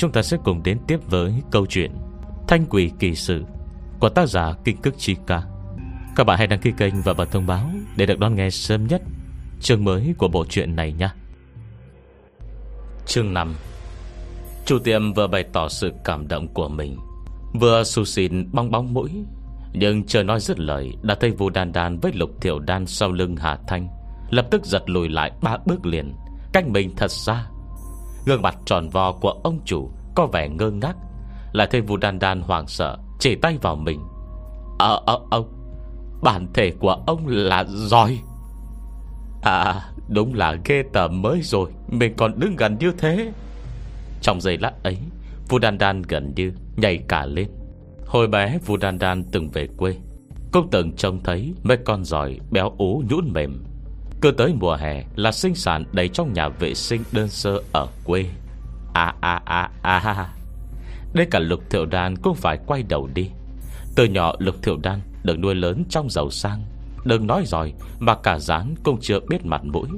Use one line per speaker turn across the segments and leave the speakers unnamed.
Chúng ta sẽ cùng đến tiếp với câu chuyện Thanh quỷ kỳ sự Của tác giả Kinh Cức Chi Ca. Các bạn hãy đăng ký kênh và bật thông báo Để được đón nghe sớm nhất Chương mới của bộ truyện này nhé Chương 5 Chủ tiệm vừa bày tỏ sự cảm động của mình. Vừa xù xịn, bong bóng mũi, Nhưng chờ nói dứt lời, Đã thấy vu Đan Đan với Lục Thiểu Đan Sau lưng Hà Thanh, Lập tức giật lùi lại ba bước liền. Cách mình thật xa Gương mặt tròn vo của ông chủ Có vẻ ngơ ngác. Lại thấy vụ Đan Đan hoàng sợ, Chỉ tay vào mình. Ờ ờ ông, Bản thể của ông là giỏi. À đúng là ghê tởm mới rồi, Mình còn đứng gần như thế. Trong giây lát ấy Vũ Đan Đan gần như nhảy cả lên. Hồi bé Vũ Đan Đan từng về quê, Cũng từng trông thấy Mấy con giỏi béo ú nhũn mềm cứ tới mùa hè là sinh sản đầy trong nhà vệ sinh đơn sơ ở quê. À à à à Đây cả Lục Thiệu Đan cũng phải quay đầu đi. Từ nhỏ Lục Thiệu Đan được nuôi lớn trong giàu sang. Đừng nói rồi Mà cả dán cũng chưa biết mặt mũi.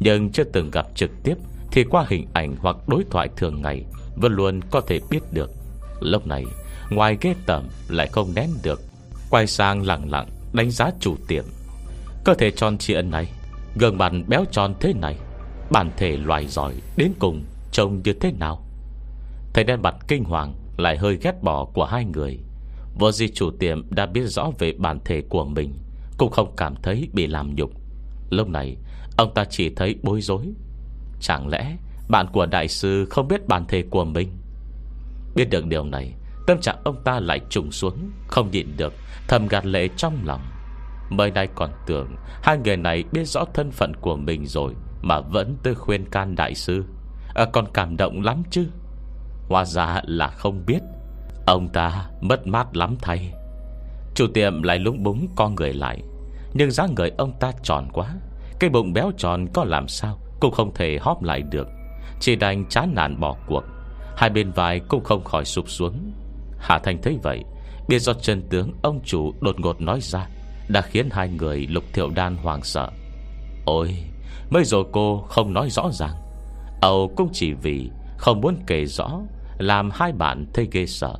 Nhưng chưa từng gặp trực tiếp Thì qua hình ảnh hoặc đối thoại thường ngày Vẫn luôn có thể biết được. Lúc này, Ngoài ghê tẩm lại không nén được. Quay sang lặng lặng đánh giá chủ tiệm. Cơ thể tròn trịa này Gương mặt béo tròn thế này, Bản thể loài giỏi đến cùng Trông như thế nào? Thấy đen mặt kinh hoàng, Lại hơi ghét bỏ của hai người. Vô di chủ tiệm đã biết rõ về bản thể của mình, Cũng không cảm thấy bị làm nhục. Lúc này, Ông ta chỉ thấy bối rối. Chẳng lẽ bạn của đại sư Không biết bản thể của mình? Biết được điều này, Tâm trạng ông ta lại trùng xuống, Không nhịn được, Thầm gạt lệ trong lòng. Mới nay còn tưởng Hai người này biết rõ thân phận của mình rồi Mà vẫn tới khuyên can đại sư. À, Còn cảm động lắm chứ. Hóa ra là không biết. Ông ta mất mát lắm thay. Chủ tiệm lại lúng búng con người lại. Nhưng dáng người ông ta tròn quá. Cái bụng béo tròn có làm sao Cũng không thể hóp lại được. Chỉ đành chán nản bỏ cuộc. Hai bên vai cũng không khỏi sụp xuống. Hà Thành thấy vậy Biết do chân tướng ông chủ đột ngột nói ra đã khiến hai người lục thiệu đan hoàng sợ. Ôi Mới rồi cô không nói rõ ràng. Âu cũng chỉ vì Không muốn kể rõ, Làm hai bạn thấy ghê sợ.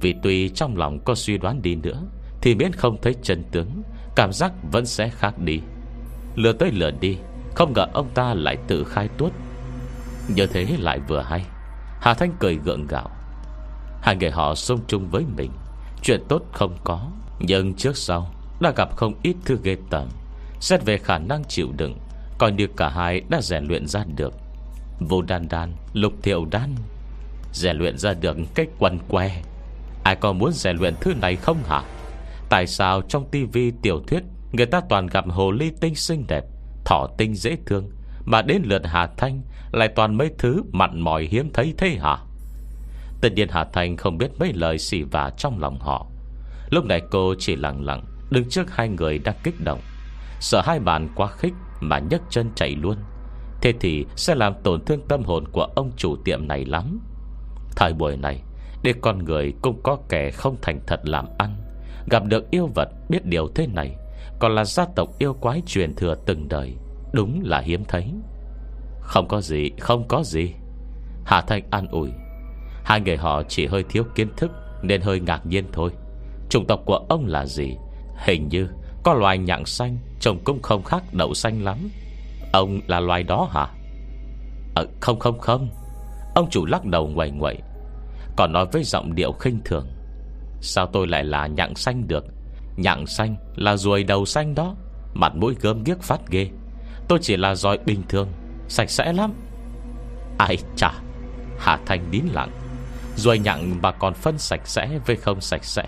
Vì tuy trong lòng có suy đoán đi nữa, Thì miễn không thấy chân tướng, Cảm giác vẫn sẽ khác đi. Lừa tới lừa đi, Không ngờ ông ta lại tự khai tuốt. Như thế lại vừa hay, Hà Thanh cười gượng gạo. Hai người họ xông chung với mình, Chuyện tốt không có nhưng trước sau Đã gặp không ít thứ ghê tởm. Xét về khả năng chịu đựng Coi như cả hai đã rèn luyện ra được. Vô đan đan, lục thiệu đan Rèn luyện ra được cái quần que Ai còn muốn rèn luyện thứ này không hả? Tại sao trong tivi tiểu thuyết Người ta toàn gặp hồ ly tinh xinh đẹp Thỏ tinh dễ thương Mà đến lượt Hà Thanh Lại toàn mấy thứ mặn mòi hiếm thấy thế hả? Tất nhiên Hà Thanh không biết mấy lời xỉ vả trong lòng họ. Lúc này cô chỉ lặng lặng, Đứng trước hai người đang kích động. Sợ hai bạn quá khích Mà nhấc chân chạy luôn. Thế thì sẽ làm tổn thương tâm hồn Của ông chủ tiệm này lắm. Thời buổi này, Để con người cũng có kẻ không thành thật làm ăn. Gặp được yêu vật biết điều thế này, Còn là gia tộc yêu quái truyền thừa từng đời, Đúng là hiếm thấy. Không có gì, Không có gì. Hà Thanh an ủi. Hai người họ chỉ hơi thiếu kiến thức Nên hơi ngạc nhiên thôi. Chủng tộc của ông là gì? Hình như có loài nhặng xanh Trông cũng không khác đậu xanh lắm. Ông là loài đó hả? À, Không không không. Ông chủ lắc đầu ngoầy ngoậy Còn nói với giọng điệu khinh thường. Sao tôi lại là nhặng xanh được? Nhặng xanh là ruồi đầu xanh đó Mặt mũi gớm ghiếc phát ghê. Tôi chỉ là roi bình thường Sạch sẽ lắm. Ai chà Hà Thanh nín lặng. Ruồi nhặng mà còn phân sạch sẽ với không sạch sẽ.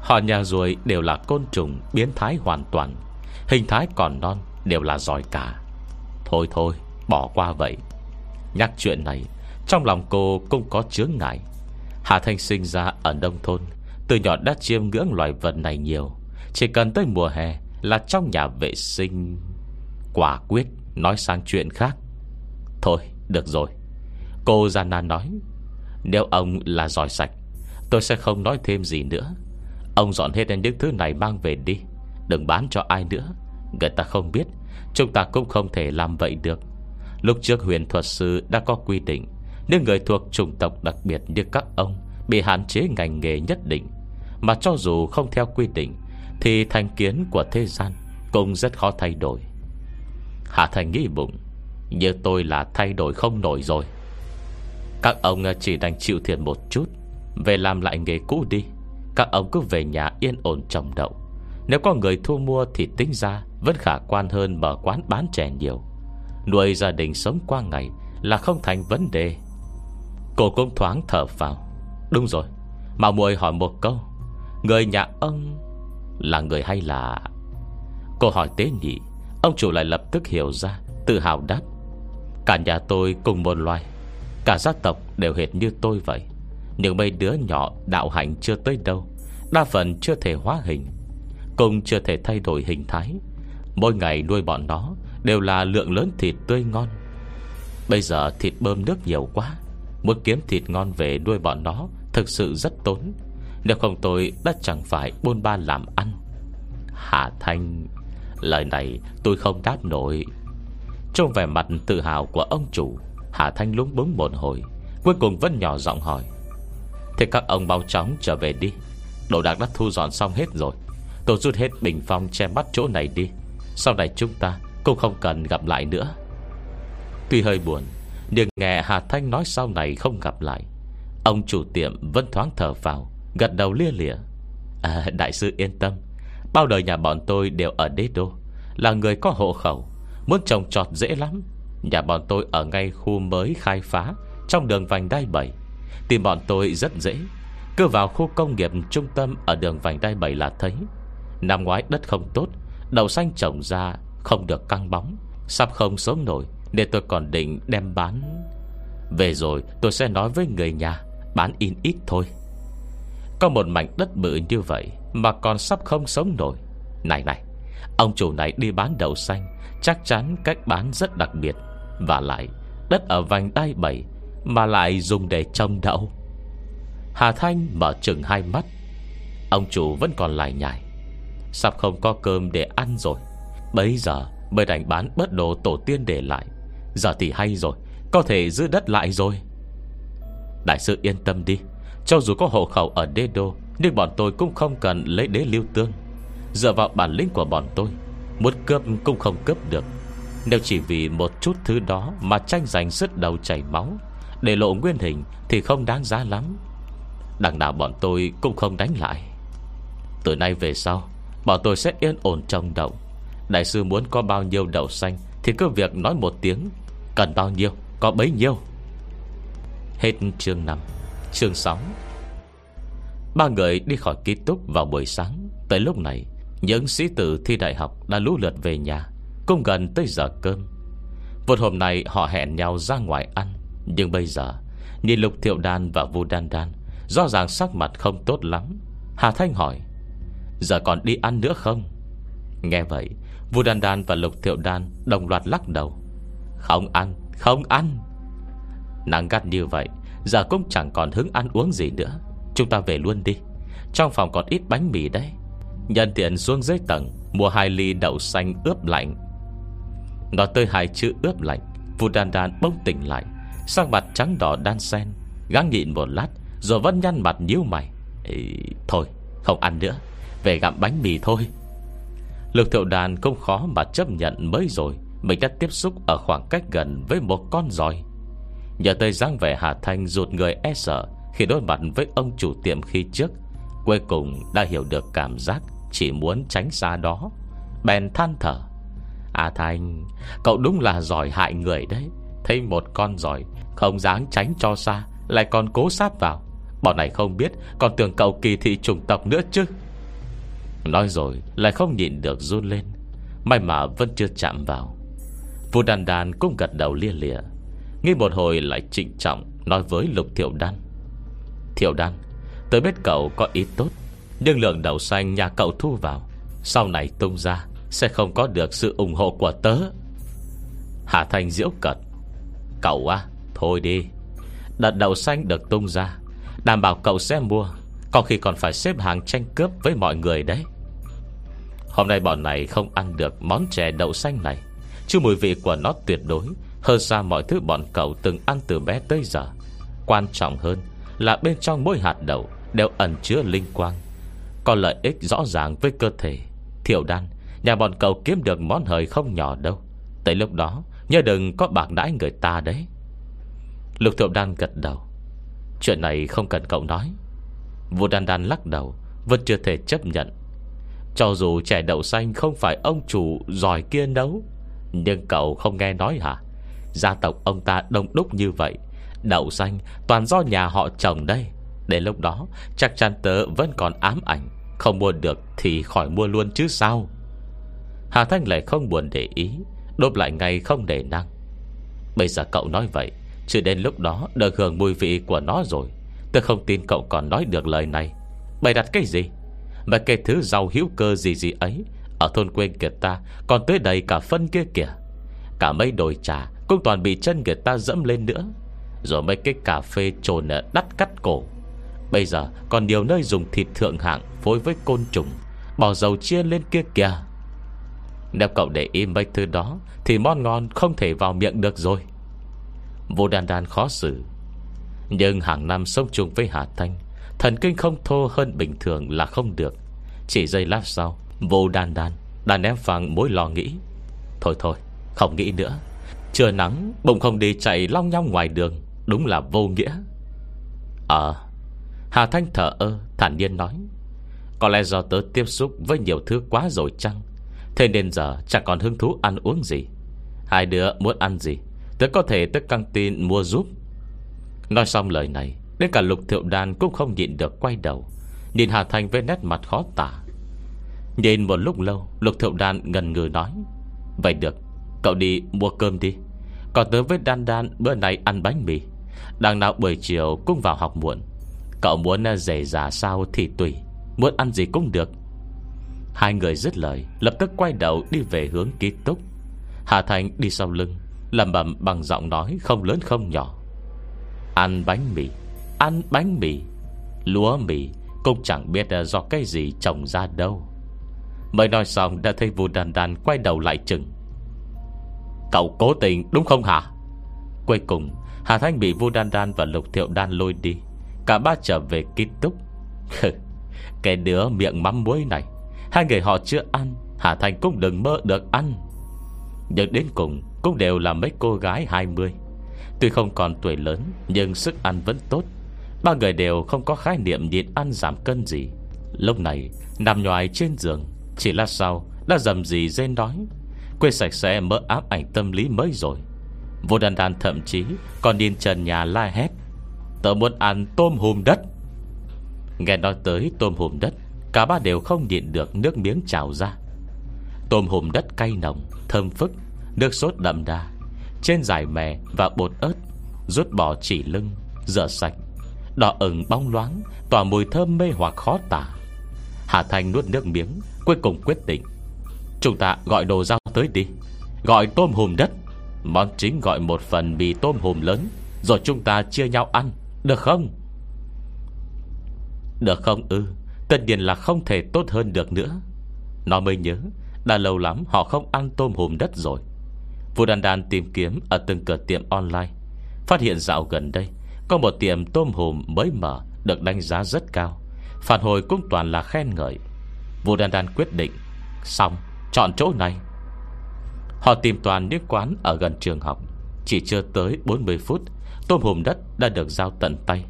Họ nhà ruồi đều là côn trùng, Biến thái hoàn toàn. Hình thái còn non, đều là giỏi cả. Thôi thôi, bỏ qua vậy. Nhắc chuyện này, Trong lòng cô cũng có chướng ngại. Hà Thanh sinh ra ở nông thôn, Từ nhỏ đã chiêm ngưỡng loài vật này nhiều. Chỉ cần tới mùa hè Là trong nhà vệ sinh. Quả quyết, nói sang chuyện khác. Thôi, được rồi. Cô Gianna nói, Nếu ông là giỏi sạch, Tôi sẽ không nói thêm gì nữa. Ông dọn hết những thứ này mang về đi. Đừng bán cho ai nữa. Người ta không biết. Chúng ta cũng không thể làm vậy được. Lúc trước huyền thuật sư đã có quy định Nếu người thuộc chủng tộc đặc biệt như các ông Bị hạn chế ngành nghề nhất định. Mà cho dù không theo quy định, Thì thành kiến của thế gian Cũng rất khó thay đổi. Hạ Thành nghĩ bụng, Như tôi là thay đổi không nổi rồi. Các ông chỉ đành chịu thiệt một chút, Về làm lại nghề cũ đi. Các ông cứ về nhà yên ổn trồng đậu. Nếu có người thu mua thì tính ra Vẫn khả quan hơn mở quán bán chè nhiều. Nuôi gia đình sống qua ngày Là không thành vấn đề. Cô cũng thoáng thở vào. Đúng rồi, Mà muội hỏi một câu, Người nhà ông Là người hay là? Cô hỏi tế nhị, Ông chủ lại lập tức hiểu ra, Tự hào đáp, Cả nhà tôi cùng một loài, Cả gia tộc đều hệt như tôi vậy, Nhưng mấy đứa nhỏ đạo hạnh chưa tới đâu. Đa phần chưa thể hóa hình Cùng chưa thể thay đổi hình thái. Mỗi ngày nuôi bọn nó Đều là lượng lớn thịt tươi ngon. Bây giờ thịt bơm nước nhiều quá, Muốn kiếm thịt ngon về nuôi bọn nó Thực sự rất tốn. Nếu không tôi đã chẳng phải buôn ba làm ăn. Hà Thanh, Lời này tôi không đáp nổi. Trong vẻ mặt tự hào của ông chủ, Hà Thanh lúng búng một hồi, Cuối cùng vẫn nhỏ giọng hỏi. Thế các ông mau chóng trở về đi. Đồ đạc đã thu dọn xong hết rồi. Tôi rút hết bình phong che mắt chỗ này đi. Sau này chúng ta cũng không cần gặp lại nữa. Tuy hơi buồn Nhưng nghe Hà Thanh nói sau này không gặp lại. Ông chủ tiệm vẫn thoáng thở vào Gật đầu lia lịa. À, Đại sư yên tâm. Bao đời nhà bọn tôi đều ở đế đô Là người có hộ khẩu Muốn trồng trọt dễ lắm. Nhà bọn tôi ở ngay khu mới khai phá Trong đường vành đai 7 Tìm bọn tôi rất dễ cứ vào khu công nghiệp trung tâm Ở đường vành đai 7 là thấy, Năm ngoái đất không tốt, Đậu xanh trồng ra không được căng bóng, Sắp không sống nổi, Nên tôi còn định đem bán. Về rồi tôi sẽ nói với người nhà, Bán in ít thôi. Có một mảnh đất bự như vậy Mà còn sắp không sống nổi. Này này, Ông chủ này đi bán đậu xanh, Chắc chắn cách bán rất đặc biệt. Và lại, Đất ở vành đai bảy Mà lại dùng để trồng đậu. Hà Thanh mở chừng hai mắt. Ông chủ vẫn còn lại nhải. Sắp không có cơm để ăn rồi. Bây giờ mới đành bán bớt đồ tổ tiên để lại. Giờ thì hay rồi, Có thể giữ đất lại rồi. Đại sư yên tâm đi, Cho dù có hộ khẩu ở Đê đô, Nhưng bọn tôi cũng không cần lấy đế lưu tương. Dựa vào bản lĩnh của bọn tôi, Muốn cướp cũng không cướp được. Nếu chỉ vì một chút thứ đó Mà tranh giành sức đầu chảy máu, Để lộ nguyên hình Thì không đáng giá lắm. Đằng nào bọn tôi cũng không đánh lại. Từ nay về sau, Bọn tôi sẽ yên ổn trong đậu Đại sư muốn có bao nhiêu đậu xanh Thì cứ việc nói một tiếng. Cần bao nhiêu, có bấy nhiêu. Hết chương 5 Chương 6 Ba người đi khỏi ký túc vào buổi sáng. Tới lúc này, Những sĩ tử thi đại học đã lũ lượt về nhà, Cũng gần tới giờ cơm. Một hôm nay họ hẹn nhau ra ngoài ăn, Nhưng bây giờ, Nhìn Lục Thiệu Đan và Vu Đan Đan Rõ ràng sắc mặt không tốt lắm. Hà Thanh hỏi Giờ còn đi ăn nữa không? Nghe vậy Vu Đan Đan và Lục Thiệu Đan Đồng loạt lắc đầu Không ăn, không ăn. Nắng gắt như vậy Giờ cũng chẳng còn hứng ăn uống gì nữa. Chúng ta về luôn đi Trong phòng còn ít bánh mì đấy. Nhân tiện xuống dưới tầng Mua hai ly đậu xanh ướp lạnh. Nói tới hai chữ ướp lạnh Vu Đan Đan bỗng tỉnh lại Sang mặt trắng đỏ đan sen Gắng nhịn một lát rồi vẫn nhăn mặt nhíu mày. Ê, Thôi không ăn nữa. Về gặm bánh mì thôi. Lục thiệu đàn không khó mà chấp nhận mới rồi. Mình đã tiếp xúc ở khoảng cách gần với một con giòi. Nhờ tới dáng vẻ Hà Thanh rụt người e sợ Khi đối mặt với ông chủ tiệm khi trước Cuối cùng đã hiểu được cảm giác Chỉ muốn tránh xa đó. Bèn than thở. À Thanh Cậu đúng là giỏi hại người đấy. Thấy một con giỏi Không dáng tránh cho xa Lại còn cố sát vào. Bọn này không biết Còn tưởng cậu kỳ thị chủng tộc nữa chứ. Nói rồi, lại không nhịn được run lên. May mà vẫn chưa chạm vào. Vua đàn đàn cũng gật đầu lia lịa. Nghĩ một hồi lại trịnh trọng Nói với Lục Thiệu Đan. Thiệu Đan Tôi biết cậu có ý tốt, Nhưng lượng đậu xanh nhà cậu thu vào, Sau này tung ra Sẽ không có được sự ủng hộ của tớ. Hà Thanh diễu cật Cậu à Thôi đi. Đợt đậu xanh được tung ra Đảm bảo cậu sẽ mua có khi còn phải xếp hàng tranh cướp với mọi người đấy. Hôm nay bọn này không ăn được món chè đậu xanh này. Chứ mùi vị của nó tuyệt đối, Hơn xa mọi thứ bọn cậu từng ăn từ bé tới giờ. Quan trọng hơn Là bên trong mỗi hạt đậu Đều ẩn chứa linh quang, Có lợi ích rõ ràng với cơ thể. Thiệu đan, Nhà bọn cậu kiếm được món hời không nhỏ đâu. Tới lúc đó, Nhớ đừng có bạc đãi người ta đấy. Lục thiệu đan gật đầu. Chuyện này không cần cậu nói. Vua đan đan lắc đầu, Vẫn chưa thể chấp nhận. Cho dù trẻ đậu xanh không phải ông chủ Giỏi kia nấu Nhưng cậu không nghe nói hả? Gia tộc ông ta đông đúc như vậy, Đậu xanh toàn do nhà họ chồng đây. Đến lúc đó, Chắc chắn tớ vẫn còn ám ảnh, Không mua được thì khỏi mua luôn chứ sao? Hà Thanh lại không buồn để ý, Đốt lại ngay không để năng. Bây giờ cậu nói vậy Chứ đến lúc đó được hưởng mùi vị của nó rồi. Tôi không tin cậu còn nói được lời này. Bày đặt cái gì? Mà cái thứ giàu hữu cơ gì gì ấy, Ở thôn quê kia ta, Còn tới đầy cả phân kia kìa. Cả mấy đồi trà Cũng toàn bị chân người ta dẫm lên nữa. Rồi mấy cái cà phê trồn đắt cắt cổ. Bây giờ còn nhiều nơi dùng thịt thượng hạng Phối với côn trùng, Bỏ dầu chia lên kia kìa. Nếu cậu để im mấy thứ đó, Thì món ngon không thể vào miệng được rồi. Vô đan đan khó xử. Nhưng hàng năm sống chung với Hà Thanh, Thần kinh không thô hơn bình thường là không được. Chỉ giây lát sau, Vô đan đan Đã ném phẳng mối lo nghĩ. Thôi thôi, không nghĩ nữa. Trưa nắng, bụng không đi chạy long nhong ngoài đường, Đúng là vô nghĩa. Ờ Hà Thanh thở ơ, thản nhiên nói. Có lẽ do tớ tiếp xúc với nhiều thứ quá rồi chăng? Thế nên giờ chẳng còn hứng thú ăn uống gì. Hai đứa muốn ăn gì? Tớ có thể tới căng tin mua giúp. Nói xong lời này, Đến cả lục thiệu đan cũng không nhịn được quay đầu. Nhìn Hà Thanh với nét mặt khó tả. Nhìn một lúc lâu, Lục thiệu đan ngần ngừ nói, Vậy được, Cậu đi mua cơm đi. Còn tớ với Đan Đan bữa nay ăn bánh mì. Đằng nào buổi chiều cũng vào học muộn. Cậu muốn ờ, rể già sao thì tùy, Muốn ăn gì cũng được. Hai người dứt lời, Lập tức quay đầu đi về hướng ký túc. Hà Thành đi sau lưng lầm bầm bằng giọng nói không lớn không nhỏ. Ăn bánh mì, Ăn bánh mì, Lúa mì Cũng chẳng biết ờ, do cái gì trồng ra đâu. Mới nói xong đã thấy Vu Đàn Đàn quay đầu lại chừng. Cậu cố tình, đúng không hả? Cuối cùng, Hà Thanh bị Vu Đan Đan và Lục Thiệu Đan lôi đi. Cả ba trở về ký túc. Cái đứa miệng mắm muối này. Hai người họ chưa ăn, Hà Thanh cũng đừng mơ được ăn. Nhưng đến cùng cũng đều là mấy cô gái 20 Tuy không còn tuổi lớn, Nhưng sức ăn vẫn tốt. Ba người đều không có khái niệm nhịn ăn giảm cân gì. Lúc này, Nằm nhoài trên giường, Chỉ là sau, Đã dầm gì rên đói quê sạch sẽ mỡ ám ảnh tâm lý mới rồi. Vô đàn đàn thậm chí Còn điên trần nhà la hét. Tớ muốn ăn tôm hùm đất. Nghe nói tới tôm hùm đất, Cả ba đều không nhịn được nước miếng trào ra. Tôm hùm đất cay nồng, Thơm phức. Nước sốt đậm đà, Trên dải mè và bột ớt, Rút bỏ chỉ lưng, Rửa sạch. Đỏ ửng bóng loáng, Tỏa mùi thơm mê hoặc khó tả. Hà Thanh nuốt nước miếng, Cuối cùng quyết định, Chúng ta gọi đồ rau tới đi, Gọi tôm hùm đất. Món chính gọi một phần mì tôm hùm lớn, Rồi chúng ta chia nhau ăn, Được không? Được không ư? Tất nhiên là không thể tốt hơn được nữa. Nó mới nhớ, Đã lâu lắm họ không ăn tôm hùm đất rồi. Vũ Đàn Đàn tìm kiếm Ở từng cửa tiệm online. Phát hiện dạo gần đây, Có một tiệm tôm hùm mới mở, Được đánh giá rất cao. Phản hồi cũng toàn là khen ngợi. Vũ Đàn Đàn quyết định, Xong, Chọn chỗ này. Họ tìm toàn những quán ở gần trường học. Chỉ chưa tới 40 phút, Tôm hùm đất đã được giao tận tay.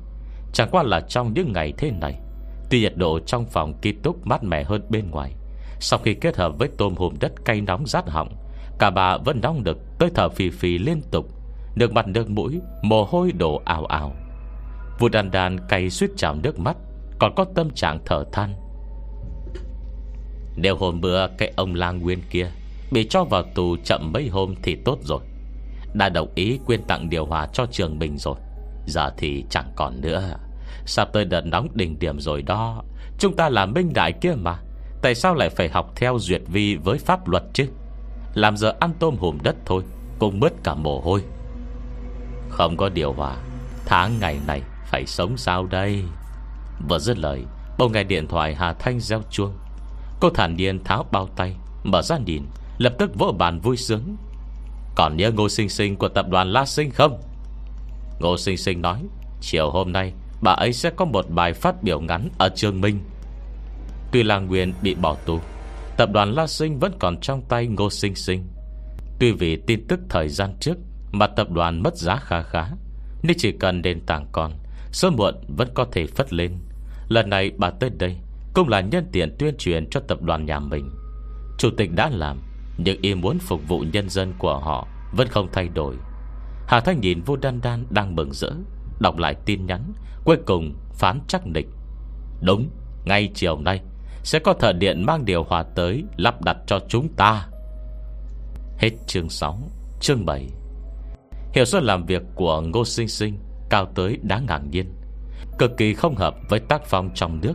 Chẳng qua là trong những ngày thế này, Tuy nhiệt độ trong phòng ký túc mát mẻ hơn bên ngoài, Sau khi kết hợp với tôm hùm đất cay nóng rát họng Cả bà vẫn đong được Tới thở phì phì liên tục Nước mặt nước mũi, Mồ hôi đổ ào ào. Vụ đàn đàn cay suýt trào nước mắt, Còn có tâm trạng thở than. Nếu hôm bữa Cái ông lang nguyên kia Bị cho vào tù chậm mấy hôm thì tốt rồi. Đã đồng ý quyên tặng điều hòa cho trường mình rồi. Giờ thì chẳng còn nữa. Sắp tới đợt nóng đỉnh điểm rồi đó. Chúng ta là minh đại kia mà. Tại sao lại phải học theo duyệt vi với pháp luật chứ? Làm giờ ăn tôm hùm đất thôi, Cũng mất cả mồ hôi. Không có điều hòa, Tháng ngày này phải sống sao đây? Vừa dứt lời, Bỗng nghe điện thoại Hà Thanh gieo chuông. Cô thản nhiên tháo bao tay, Mở ra nhìn, Lập tức vỗ bàn vui sướng. Còn nhớ Ngô Sinh Sinh của tập đoàn La Sinh không? Ngô Sinh Sinh nói, Chiều hôm nay, Bà ấy sẽ có một bài phát biểu ngắn Ở trường Minh Tuy là Nguyên bị bỏ tù Tập đoàn La Sinh vẫn còn trong tay Ngô Sinh Sinh. Tuy vì tin tức thời gian trước Mà tập đoàn mất giá khá khá Nên chỉ cần nền tảng còn Sớm muộn vẫn có thể phất lên. Lần này bà tới đây Cũng là nhân tiện tuyên truyền cho tập đoàn nhà mình. Chủ tịch đã làm Nhưng ý muốn phục vụ nhân dân của họ Vẫn không thay đổi. Hà Thanh nhìn vô đan đan đang mừng rỡ Đọc lại tin nhắn Cuối cùng phán chắc định Đúng, ngay chiều nay sẽ có thợ điện mang điều hòa tới Lắp đặt cho chúng ta. Hết chương 6 Chương 7 Hiệu suất làm việc của Ngô Sinh Sinh Cao tới đáng ngạc nhiên, Cực kỳ không hợp với tác phong trong nước.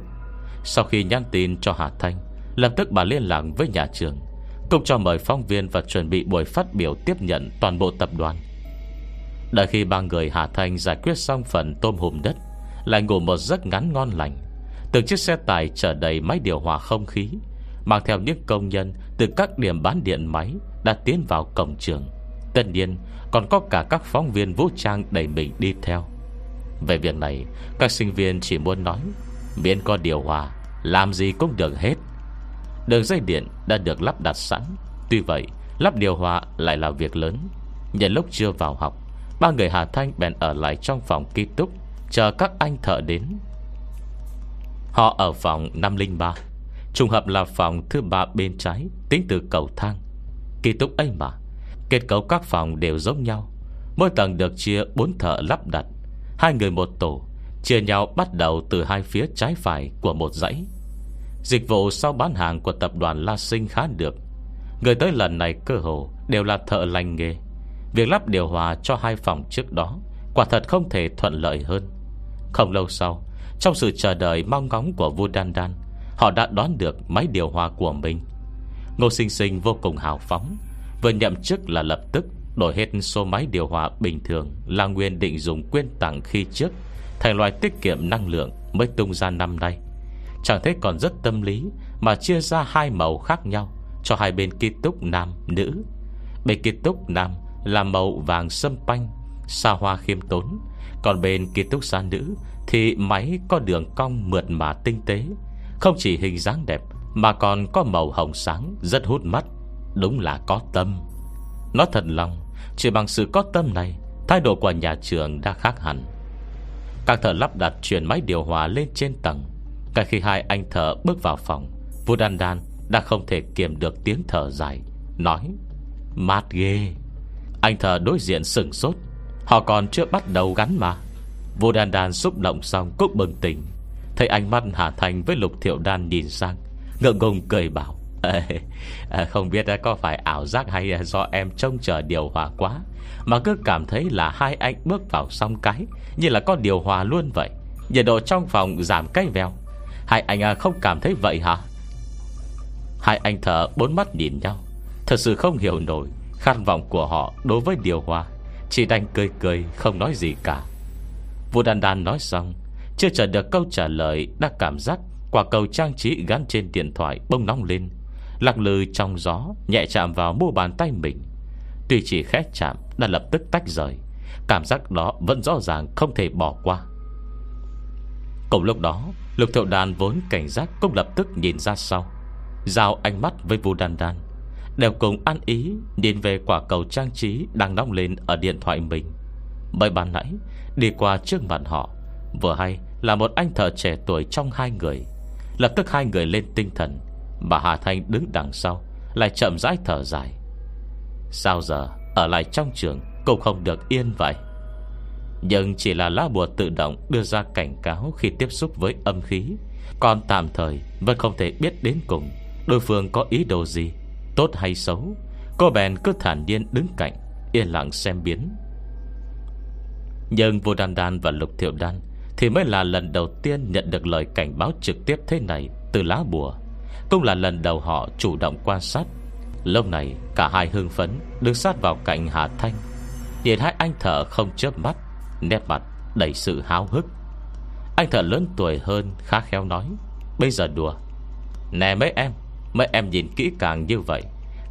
Sau khi nhắn tin cho Hà Thanh, Lập tức bà liên lạc với nhà trường, Cũng cho mời phóng viên Và chuẩn bị buổi phát biểu tiếp nhận toàn bộ tập đoàn. Đợi khi ba người Hà Thanh giải quyết xong phần tôm hùm đất, Lại ngủ một giấc ngắn ngon lành Từng chiếc xe tải chở đầy máy điều hòa không khí, Mang theo những công nhân Từ các điểm bán điện máy Đã tiến vào cổng trường. Tất nhiên, còn có cả các phóng viên vũ trang Đẩy mình đi theo. Về việc này, Các sinh viên chỉ muốn nói, Miễn có điều hòa, Làm gì cũng được hết. Đường dây điện đã được lắp đặt sẵn. Tuy vậy, lắp điều hòa lại là việc lớn. Nhân lúc chưa vào học, Ba người Hà Thanh bèn ở lại trong phòng ký túc, Chờ các anh thợ đến. Họ ở phòng 503 Trùng hợp là phòng thứ ba bên trái, Tính từ cầu thang. Kỳ túc ấy mà. Kết cấu các phòng đều giống nhau. Mỗi tầng được chia 4 thợ lắp đặt. Hai người một tổ, Chia nhau bắt đầu từ hai phía trái phải Của một dãy. Dịch vụ sau bán hàng của tập đoàn La Sinh khá được. Người tới lần này cơ hồ Đều là thợ lành nghề. Việc lắp điều hòa cho hai phòng trước đó Quả thật không thể thuận lợi hơn. Không lâu sau trong sự chờ đợi mong ngóng của vua Đan Đan Họ đã đón được máy điều hòa của mình. Ngô Sinh Sinh vô cùng hào phóng Vừa nhậm chức là lập tức Đổi hết số máy điều hòa bình thường Là nguyên định dùng quyên tặng khi trước Thành loại tiết kiệm năng lượng Mới tung ra năm nay. Chẳng thế còn rất tâm lý Mà chia ra hai màu khác nhau Cho hai bên ký túc nam, nữ. Bên ký túc nam là màu vàng sâm panh Xa hoa khiêm tốn Còn bên ký túc xa nữ thì máy có đường cong mượt mà tinh tế. Không chỉ hình dáng đẹp, Mà còn có màu hồng sáng Rất hút mắt. Đúng là có tâm. Nó thật lòng, Chỉ bằng sự có tâm này, Thái độ của nhà trường đã khác hẳn. Các thợ lắp đặt chuyển máy điều hòa lên trên tầng. Cả khi hai anh thợ bước vào phòng Vua Đan Đan đã không thể kiềm được tiếng thở dài, Nói Mát ghê. Anh thợ đối diện sừng sốt. Họ còn chưa bắt đầu gắn mà. Vô Đan Đan xúc động xong cúc bừng tỉnh. Thấy ánh mắt Hà Thành với Lục Thiệu Đan nhìn sang Ngượng ngùng cười bảo à, Không biết à, có phải ảo giác hay à, do em trông chờ điều hòa quá Mà cứ cảm thấy là hai anh bước vào xong cái Như là có điều hòa luôn vậy. Nhiệt độ trong phòng giảm cái vèo. Hai anh à, không cảm thấy vậy hả? Hai anh thở bốn mắt nhìn nhau. Thật sự không hiểu nổi Khát vọng của họ đối với điều hòa. Chỉ đành cười cười không nói gì cả. Vũ Đan Đan nói xong, Chưa chờ được câu trả lời, Đã cảm giác quả cầu trang trí gắn trên điện thoại bông nóng lên. Lạc lư trong gió, Nhẹ chạm vào mu bàn tay mình. Tuy chỉ khẽ chạm, đã lập tức tách rời. Cảm giác đó vẫn rõ ràng, không thể bỏ qua. Cùng lúc đó, Lục thiệu đàn vốn cảnh giác Cũng lập tức nhìn ra sau. Giao ánh mắt với Vu Đan Đan, Đều cùng ăn ý Nhìn về quả cầu trang trí Đang nóng lên ở điện thoại mình. Bởi ban nãy, Đi qua trước mặt họ, Vừa hay là một anh thợ trẻ tuổi trong hai người. Lập tức hai người lên tinh thần, Bà Hà Thanh đứng đằng sau, Lại chậm rãi thở dài. Sao giờ ở lại trong trường Cũng không được yên vậy? Nhưng chỉ là lá bùa tự động Đưa ra cảnh cáo khi tiếp xúc với âm khí. Còn tạm thời Vẫn không thể biết đến cùng Đối phương có ý đồ gì, Tốt hay xấu. Cô bèn cứ thản nhiên đứng cạnh, Yên lặng xem biến. Nhưng vô đan đan và lục thiệu đan Thì mới là lần đầu tiên nhận được lời cảnh báo trực tiếp thế này Từ lá bùa. Cũng là lần đầu họ chủ động quan sát. Lúc này, cả hai hưng phấn Đứng sát vào cạnh Hà Thanh. Nhìn hai anh thợ không chớp mắt, Nét mặt đầy sự háo hức. Anh thợ lớn tuổi hơn khá khéo nói, Bây giờ đùa. Nè mấy em Mấy em nhìn kỹ càng như vậy,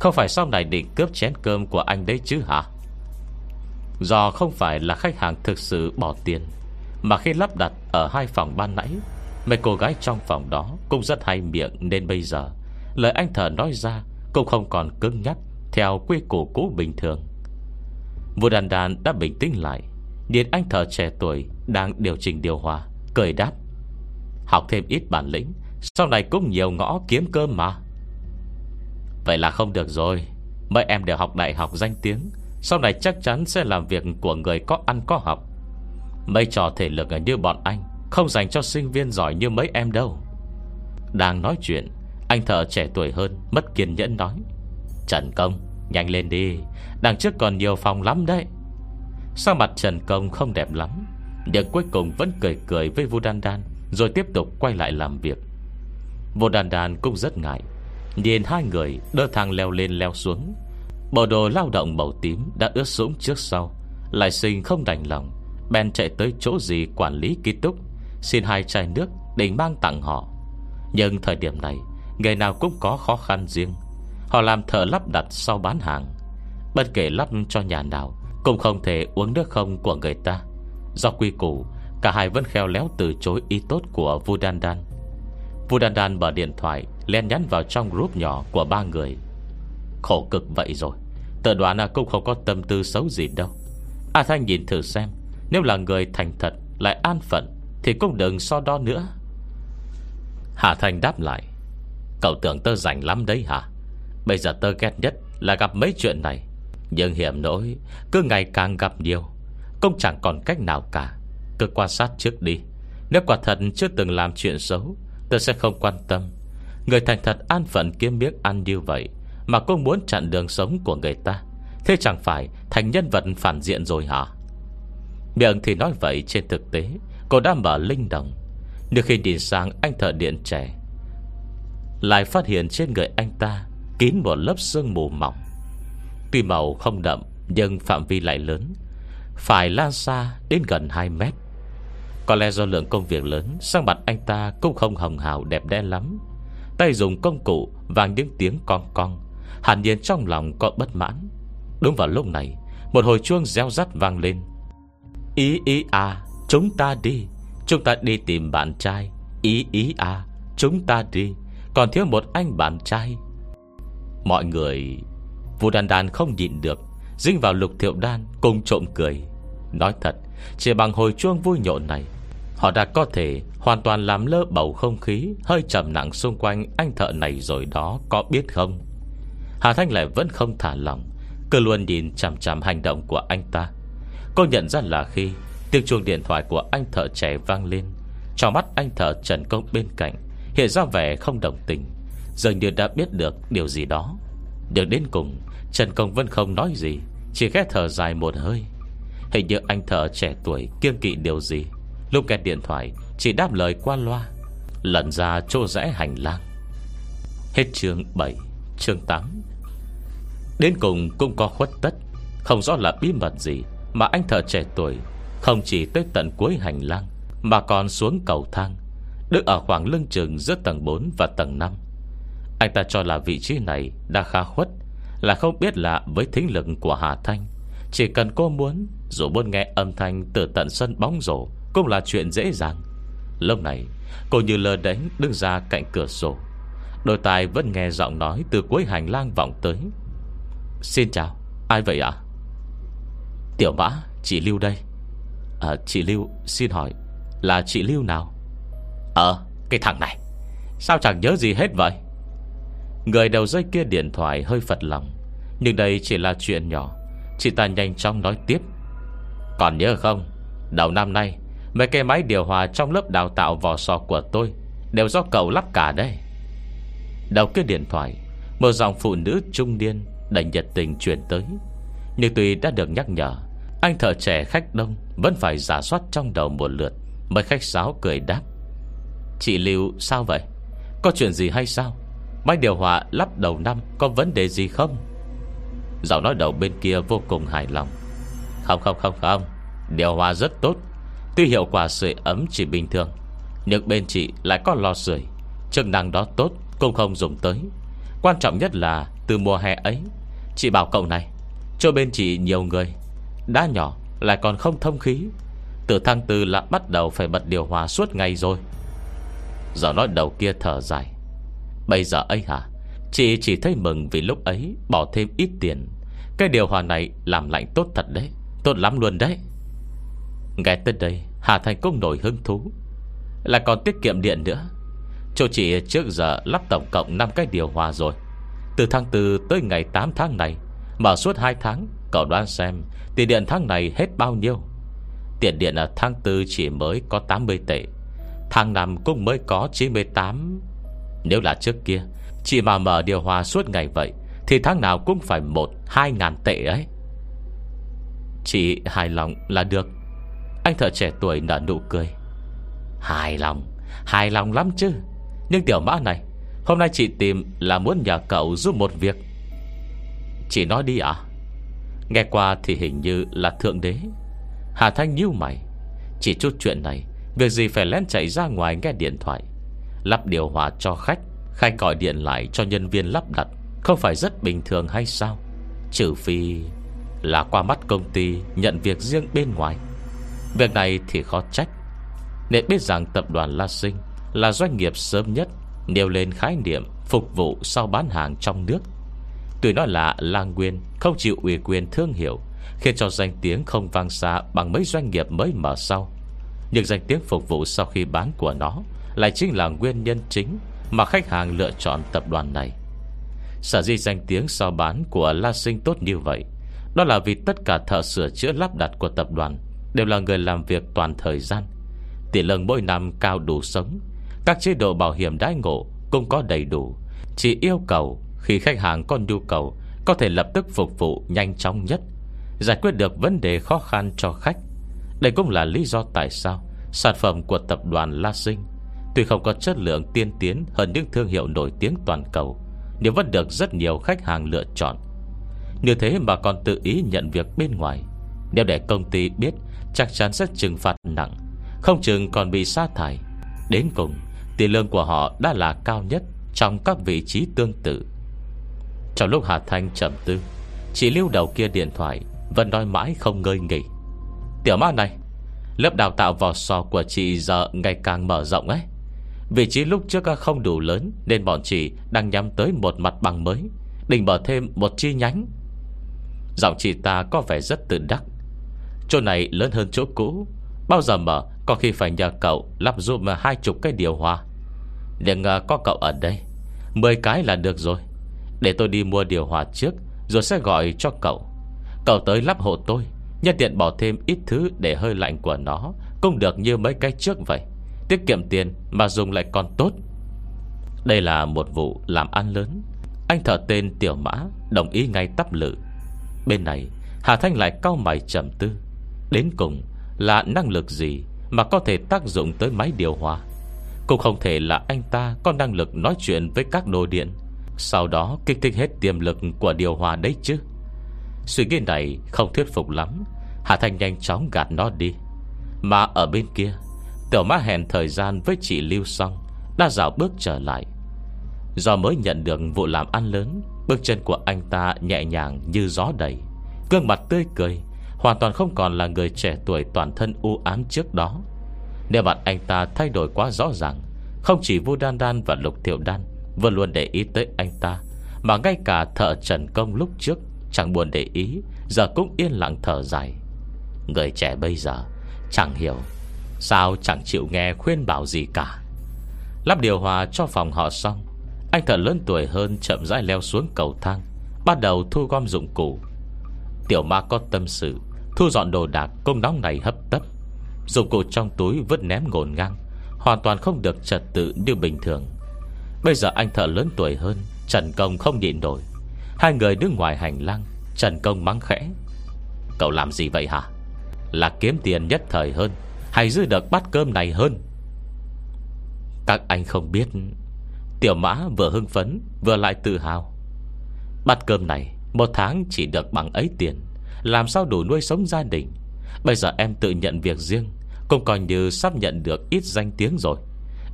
Không phải sau này định cướp chén cơm của anh đấy chứ hả? Do không phải là khách hàng thực sự bỏ tiền, Mà khi lắp đặt ở hai phòng ban nãy, Mấy cô gái trong phòng đó Cũng rất hay miệng nên bây giờ, Lời anh thợ nói ra Cũng không còn cứng nhắc Theo quy củ cũ bình thường. Vua đàn đàn đã bình tĩnh lại, Điện anh thợ trẻ tuổi Đang điều chỉnh điều hòa, Cười đáp. Học thêm ít bản lĩnh, Sau này cũng nhiều ngõ kiếm cơm mà. Vậy là không được rồi, Mấy em đều học đại học danh tiếng sau này chắc chắn sẽ làm việc của người có ăn có học. Mấy trò thể lực như bọn anh, Không dành cho sinh viên giỏi như mấy em đâu. Đang nói chuyện, Anh thợ trẻ tuổi hơn, Mất kiên nhẫn nói. Trần Công, nhanh lên đi, Đằng trước còn nhiều phòng lắm đấy. Sao mặt Trần Công không đẹp lắm, Nhưng cuối cùng vẫn cười cười với Vu Đan Đan, Rồi tiếp tục quay lại làm việc. Vu Đan Đan cũng rất ngại, Nhìn hai người đỡ thang leo lên leo xuống. Bộ đồ lao động màu tím Đã ướt sũng trước sau, Lại sinh không đành lòng Ben chạy tới chỗ gì quản lý ký túc, Xin hai chai nước định mang tặng họ. Nhưng thời điểm này người nào cũng có khó khăn riêng. Họ làm thợ lắp đặt sau bán hàng. Bất kể lắp cho nhà nào, Cũng không thể uống nước không của người ta. Do quy củ, Cả hai vẫn khéo léo từ chối ý tốt của Vu Vudandan Vu mở điện thoại, Len nhắn vào trong group nhỏ của ba người. Khổ cực vậy rồi tờ đoán là cũng không có tâm tư xấu gì đâu. A Thanh nhìn thử xem, Nếu là người thành thật, Lại an phận, Thì cũng đừng so đo nữa. Hà Thanh đáp lại, Cậu tưởng tớ rảnh lắm đấy hả? Bây giờ tớ ghét nhất là gặp mấy chuyện này. Nhưng hiểm nỗi, Cứ ngày càng gặp nhiều, Cũng chẳng còn cách nào cả. Cứ quan sát trước đi. Nếu quả thật chưa từng làm chuyện xấu, Tớ sẽ không quan tâm. Người thành thật an phận kiếm miếng ăn như vậy mà cũng muốn chặn đường sống của người ta. Thế chẳng phải thành nhân vật phản diện rồi hả? Miệng thì nói vậy, trên thực tế, Cô đã mở linh đồng. Nhưng khi nhìn sang anh thợ điện trẻ, Lại phát hiện trên người anh ta Kín một lớp sương mù mỏng. Tuy màu không đậm, Nhưng phạm vi lại lớn, Phải lan xa đến gần 2 mét. Có lẽ do lượng công việc lớn, Sang mặt anh ta cũng không hồng hào đẹp đẽ lắm. Tay dùng công cụ và những tiếng con con Hẳn nhiên trong lòng có bất mãn. Đúng vào lúc này, Một hồi chuông reo rắt vang lên. Ý ý à Chúng ta đi. Chúng ta đi tìm bạn trai. Ý ý à Chúng ta đi. Còn thiếu một anh bạn trai. Mọi người Vũ đàn đàn không nhịn được, Dính vào lục thiệu đan, cùng trộm cười. Nói thật, Chỉ bằng hồi chuông vui nhộn này, Họ đã có thể hoàn toàn làm lơ bầu không khí Hơi trầm nặng xung quanh anh thợ này rồi đó, Có biết không? Hà Thanh lại vẫn không thả lòng Cứ luôn nhìn chằm chằm hành động của anh ta. Cô nhận ra là khi Tiếng chuông điện thoại của anh thợ trẻ vang lên, Trong mắt anh thợ Trần Công bên cạnh Hiện ra vẻ không đồng tình, Dường như đã biết được điều gì đó. Được đến cùng, Trần Công vẫn không nói gì, Chỉ khẽ thở dài một hơi. Hình như anh thợ trẻ tuổi kiêng kỵ điều gì, Lúc kẹt điện thoại Chỉ đáp lời qua loa Lần ra chỗ rẽ hành lang. Hết chương 7 Chương 8 Đến cùng cũng có khuất tất. Không rõ là bí mật gì Mà anh thợ trẻ tuổi Không chỉ tới tận cuối hành lang Mà còn xuống cầu thang, Đứng ở khoảng lưng chừng giữa tầng 4 và tầng 5 Anh ta cho là vị trí này Đã khá khuất, Là không biết là với thính lực của Hà Thanh. Chỉ cần cô muốn, Dù muốn nghe âm thanh từ tận sân bóng rổ Cũng là chuyện dễ dàng. Lúc này, cô như lơ đánh đứng ra cạnh cửa sổ. Đôi tai vẫn nghe giọng nói Từ cuối hành lang vọng tới. Xin chào. Ai vậy ạ? Tiểu mã chị Lưu đây. À, Chị Lưu xin hỏi Là chị Lưu nào? Ờ cái thằng này. Sao chẳng nhớ gì hết vậy? Người đầu dây kia điện thoại hơi phật lòng Nhưng đây chỉ là chuyện nhỏ. Chị ta nhanh chóng nói tiếp. Còn nhớ không? Đầu năm nay Mấy cái máy điều hòa trong lớp đào tạo vò sò của tôi Đều do cậu lắp cả đây Đầu kia điện thoại Một dòng phụ nữ trung niên Đành nhiệt tình truyền tới. Nhưng tuy đã được nhắc nhở, Anh thợ trẻ khách đông Vẫn phải giả soát trong đầu một lượt Mới khách sáo cười đáp. Chị Lưu, sao vậy? Có chuyện gì hay sao? Máy điều hòa lắp đầu năm Có vấn đề gì không? Giọng nói đầu bên kia vô cùng hài lòng. Không không không không. Điều hòa rất tốt. Tuy hiệu quả sưởi ấm chỉ bình thường, Nhưng bên chị lại có lò sưởi. Chức năng đó tốt, Cũng không dùng tới. Quan trọng nhất là từ mùa hè ấy Chị bảo cậu này Cho bên chị nhiều người Đã nhỏ lại còn không thông khí. Từ tháng tư là bắt đầu phải bật điều hòa suốt ngày rồi. Giờ nói đầu kia thở dài. Bây giờ ấy hả? Chị chỉ thấy mừng vì lúc ấy Bỏ thêm ít tiền. Cái điều hòa này làm lạnh tốt thật đấy, Tốt lắm luôn đấy. Nghe tới đây, Hà Thành cũng nổi hứng thú. Là còn tiết kiệm điện nữa. Chỗ chị trước giờ lắp tổng cộng 5 cái điều hòa rồi. Từ tháng 4 tới ngày 8 tháng này, Mà suốt 2 tháng, Cậu đoán xem Tiền điện tháng này hết bao nhiêu. Tiền điện ở tháng 4 chỉ mới có 80 tệ, Tháng 5 cũng mới có 98 Nếu là trước kia Chị mà mở điều hòa suốt ngày vậy, Thì tháng nào cũng phải một, hai ngàn tệ ấy. Chị hài lòng là được. Anh thợ trẻ tuổi nở nụ cười. Hài lòng Hài lòng lắm chứ. Nhưng tiểu mã này Hôm nay chị tìm là muốn nhờ cậu giúp một việc. Chị nói đi à Nghe qua thì hình như là thượng đế. Hà Thanh nhíu mày. Chỉ chút chuyện này, Việc gì phải lén chạy ra ngoài nghe điện thoại? Lắp điều hòa cho khách, Khai gọi điện lại cho nhân viên lắp đặt, Không phải rất bình thường hay sao? Trừ phi Là qua mắt công ty Nhận việc riêng bên ngoài. Việc này thì khó trách. Nên biết rằng tập đoàn La Sinh Là doanh nghiệp sớm nhất Nêu lên khái niệm Phục vụ sau bán hàng trong nước. Tuy nó là lang Nguyên Không chịu ủy quyền thương hiệu, Khiến cho danh tiếng không vang xa Bằng mấy doanh nghiệp mới mở sau. Nhưng danh tiếng phục vụ sau khi bán của nó Lại chính là nguyên nhân chính Mà khách hàng lựa chọn tập đoàn này. Sở di danh tiếng sau bán Của La Sinh tốt như vậy, Đó là vì tất cả thợ sửa chữa lắp đặt của tập đoàn Đều là người làm việc toàn thời gian. Tỷ lương mỗi năm cao đủ sống các chế độ bảo hiểm đãi ngộ Cũng có đầy đủ. Chỉ yêu cầu khi khách hàng có nhu cầu, Có thể lập tức phục vụ nhanh chóng nhất, Giải quyết được vấn đề khó khăn cho khách. Đây cũng là lý do tại sao Sản phẩm của tập đoàn La Sinh Tuy không có chất lượng tiên tiến Hơn những thương hiệu nổi tiếng toàn cầu, Nhưng vẫn được rất nhiều khách hàng lựa chọn. Như thế mà còn tự ý nhận việc bên ngoài. Nếu để công ty biết, Chắc chắn sẽ trừng phạt nặng, Không chừng còn bị sa thải. Đến cùng Tiền lương của họ đã là cao nhất Trong các vị trí tương tự. Trong lúc Hà Thanh trầm tư, chị lưu đầu kia điện thoại, Vẫn nói mãi không ngơi nghỉ. Tiểu ma này, Lớp đào tạo vò sò của chị giờ ngày càng mở rộng ấy. Vị trí lúc trước không đủ lớn Nên bọn chị đang nhắm tới một mặt bằng mới, Định mở thêm một chi nhánh. Giọng chị ta có vẻ rất tự đắc. Chỗ này lớn hơn chỗ cũ Bao giờ mở Có khi phải nhờ cậu lắp giúp hai chục cái điều hòa Nhưng à, có cậu ở đây, Mười cái là được rồi. Để tôi đi mua điều hòa trước, Rồi sẽ gọi cho cậu. Cậu tới lắp hộ tôi Nhân tiện bỏ thêm ít thứ để hơi lạnh của nó, Cũng được như mấy cái trước vậy. Tiết kiệm tiền mà dùng lại còn tốt. Đây là một vụ làm ăn lớn. Anh thợ tên Tiểu Mã Đồng ý ngay tắp lự. Bên này, Hà Thanh lại cao mày trầm tư. Đến cùng là năng lực gì Mà có thể tác dụng tới máy điều hòa? Cũng không thể là anh ta Có năng lực nói chuyện với các đồ điện. Sau đó, kích thích hết tiềm lực Của điều hòa đấy chứ. Suy nghĩ này không thuyết phục lắm. Hà Thanh nhanh chóng gạt nó đi. Mà ở bên kia, Tiểu má hẹn thời gian với chị Lưu xong Đã dạo bước trở lại. Do mới nhận được vụ làm ăn lớn, Bước chân của anh ta nhẹ nhàng như gió đầy. Gương mặt tươi cười Hoàn toàn không còn là người trẻ tuổi toàn thân u ám trước đó. Nếu bạn anh ta thay đổi quá rõ ràng, Không chỉ Vu Đan Đan và Lục Thiệu Đan Vừa luôn để ý tới anh ta, Mà ngay cả thợ Trần Công lúc trước Chẳng buồn để ý, Giờ cũng yên lặng thở dài. Người trẻ bây giờ Chẳng hiểu Sao chẳng chịu nghe khuyên bảo gì cả. Lắp điều hòa cho phòng họ xong, Anh thợ lớn tuổi hơn chậm rãi leo xuống cầu thang, Bắt đầu thu gom dụng cụ. Tiểu ma có tâm sự Thu dọn đồ đạc công nóng này hấp tấp. Dụng cụ trong túi vứt ném ngổn ngang, Hoàn toàn không được trật tự như bình thường. Bây giờ anh thợ lớn tuổi hơn, Trần Công không nhịn nổi. Hai người đứng ngoài hành lang, Trần Công mắng khẽ. Cậu làm gì vậy hả? Là kiếm tiền nhất thời hơn, Hay giữ được bát cơm này hơn? Các anh không biết. Tiểu mã vừa hưng phấn, Vừa lại tự hào. Bát cơm này, Một tháng chỉ được bằng ấy tiền. Làm sao đủ nuôi sống gia đình? Bây giờ em tự nhận việc riêng, Cũng coi như sắp nhận được ít danh tiếng rồi.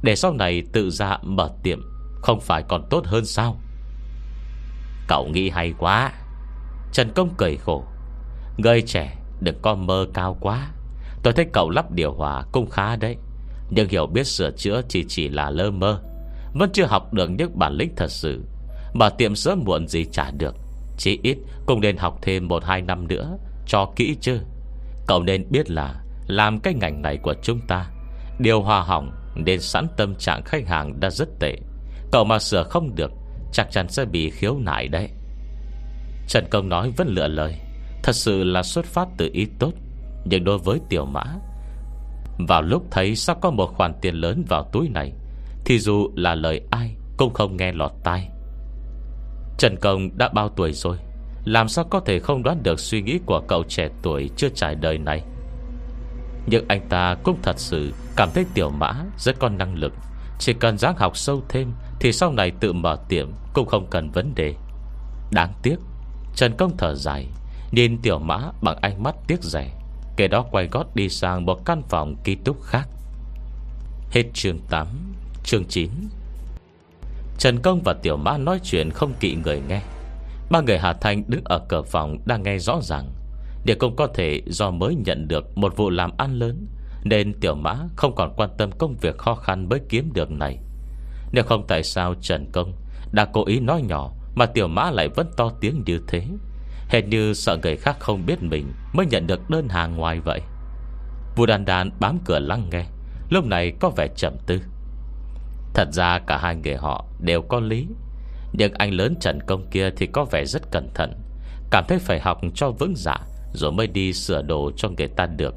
Để sau này tự ra mở tiệm, Không phải còn tốt hơn sao? Cậu nghĩ hay quá. Trần Công cười khổ. Người trẻ, đừng có mơ cao quá. Tôi thấy cậu lắp điều hòa cũng khá đấy. Nhưng hiểu biết sửa chữa chỉ chỉ là lơ mơ. Vẫn chưa học được những bản lĩnh thật sự. Mà tiệm sớm muộn gì trả được. Chỉ ít cũng nên học thêm 1-2 năm nữa Cho kỹ chứ. Cậu nên biết là Làm cái ngành này của chúng ta, Điều hòa hỏng Nên sẵn tâm trạng khách hàng đã rất tệ. Cậu mà sửa không được, Chắc chắn sẽ bị khiếu nại đấy. Trần Công nói vẫn lựa lời, Thật sự là xuất phát từ ý tốt. Nhưng đối với tiểu mã, Vào lúc thấy sắp có một khoản tiền lớn vào túi này, Thì dù là lời ai Cũng không nghe lọt tai. Trần Công đã bao tuổi rồi? Làm sao có thể không đoán được suy nghĩ của cậu trẻ tuổi chưa trải đời này? Nhưng anh ta cũng thật sự Cảm thấy tiểu mã rất có năng lực. Chỉ cần dáng học sâu thêm Thì sau này tự mở tiệm Cũng không cần vấn đề. Đáng tiếc, Trần Công thở dài, Nhìn tiểu mã bằng ánh mắt tiếc rẻ Kể đó quay gót đi sang một căn phòng ký túc khác. Hết chương 8 Chương 9 Trần Công và Tiểu Mã nói chuyện không kỵ người nghe. Ba người Hà Thanh đứng ở cửa phòng Đang nghe rõ ràng. Địa công có thể do mới nhận được Một vụ làm ăn lớn, Nên Tiểu Mã không còn quan tâm công việc khó khăn Mới kiếm được này. Nếu không tại sao Trần Công Đã cố ý nói nhỏ Mà Tiểu Mã lại vẫn to tiếng như thế? Hệt như sợ người khác không biết mình Mới nhận được đơn hàng ngoài vậy. Vũ đàn đàn bám cửa lắng nghe, Lúc này có vẻ chậm tư. Thật ra cả hai người họ đều có lý. Nhưng anh lớn Trần Công kia Thì có vẻ rất cẩn thận. Cảm thấy phải học cho vững dạ Rồi mới đi sửa đồ cho người ta được.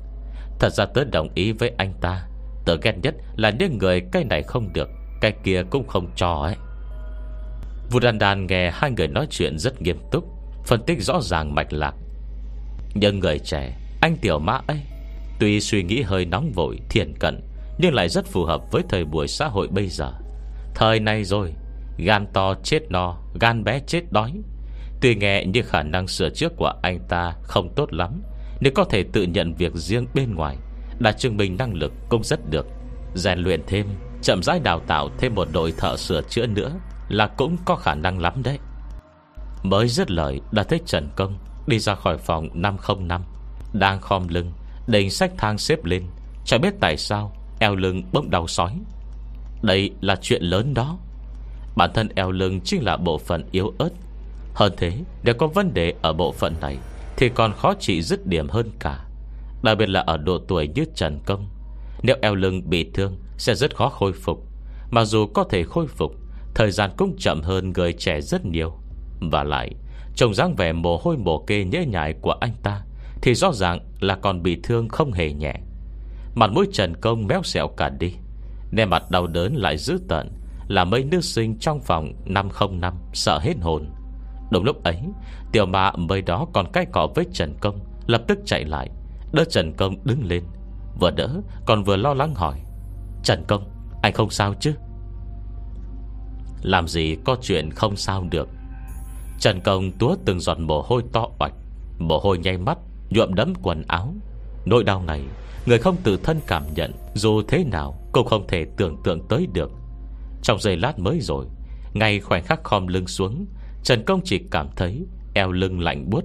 Thật ra tớ đồng ý với anh ta. Tớ ghét nhất là những người Cái này không được, Cái kia cũng không cho ấy. Vũ đàn đàn nghe hai người nói chuyện rất nghiêm túc, Phân tích rõ ràng mạch lạc. Nhưng người trẻ, Anh tiểu mã ấy, Tuy suy nghĩ hơi nóng vội thiền cận nhưng lại rất phù hợp với thời buổi xã hội bây giờ. Thời này rồi, Gan to chết no, Gan bé chết đói. Tuy nghe như khả năng sửa trước của anh ta Không tốt lắm Nếu có thể tự nhận việc riêng bên ngoài Đã chứng minh năng lực cũng rất được. Rèn luyện thêm, Chậm rãi đào tạo thêm một đội thợ sửa chữa nữa Là cũng có khả năng lắm đấy. Mới dứt lời, đã thấy Trần Công Đi ra khỏi phòng 505 Đang khom lưng Đình sách thang xếp lên. Chẳng biết tại sao Eo lưng bỗng đau sói Đây là chuyện lớn đó. Bản thân eo lưng chính là bộ phận yếu ớt. Hơn thế, Nếu có vấn đề ở bộ phận này, Thì còn khó trị dứt điểm hơn cả. Đặc biệt là ở độ tuổi như Trần Công. Nếu eo lưng bị thương, Sẽ rất khó khôi phục. Mà dù có thể khôi phục, Thời gian cũng chậm hơn người trẻ rất nhiều. Và lại, Trông dáng vẻ mồ hôi mồ kê nhễ nhại của anh ta Thì rõ ràng là còn bị thương không hề nhẹ. Mặt mũi Trần Công méo xẹo cả đi. Nè mặt đau đớn lại dữ tận Là mấy nữ sinh trong phòng 505 Sợ hết hồn. Đúng lúc ấy, Tiểu mạ mới đó còn cái cỏ với Trần Công, Lập tức chạy lại, Đỡ Trần Công đứng lên. Vừa đỡ, còn vừa lo lắng hỏi, Trần Công, anh không sao chứ? Làm gì có chuyện không sao được. Trần Công túa từng giọt mồ hôi to oạch, Mồ hôi nhay mắt, Nhuộm đấm quần áo. Nỗi đau này Người không tự thân cảm nhận Dù thế nào cũng không thể tưởng tượng tới được. Trong giây lát mới rồi, Ngay khoảnh khắc khom lưng xuống, Trần Công chỉ cảm thấy Eo lưng lạnh buốt,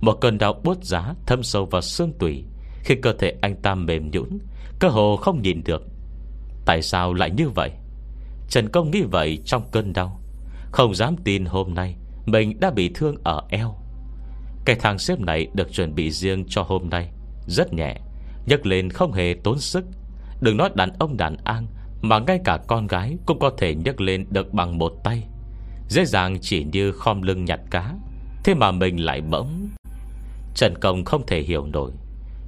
Một cơn đau buốt giá thâm sâu vào xương tủy Khi cơ thể anh ta mềm nhũn, Cơ hồ không nhìn được. Tại sao lại như vậy? Trần Công nghĩ vậy trong cơn đau. Không dám tin hôm nay mình đã bị thương ở eo. Cái thang xếp này được chuẩn bị riêng cho hôm nay, Rất nhẹ nhấc lên không hề tốn sức. Đừng nói đàn ông đàn an Mà ngay cả con gái cũng có thể nhấc lên được bằng một tay. Dễ dàng chỉ như khom lưng nhặt cá Thế mà mình lại bỗng. Trần Công không thể hiểu nổi.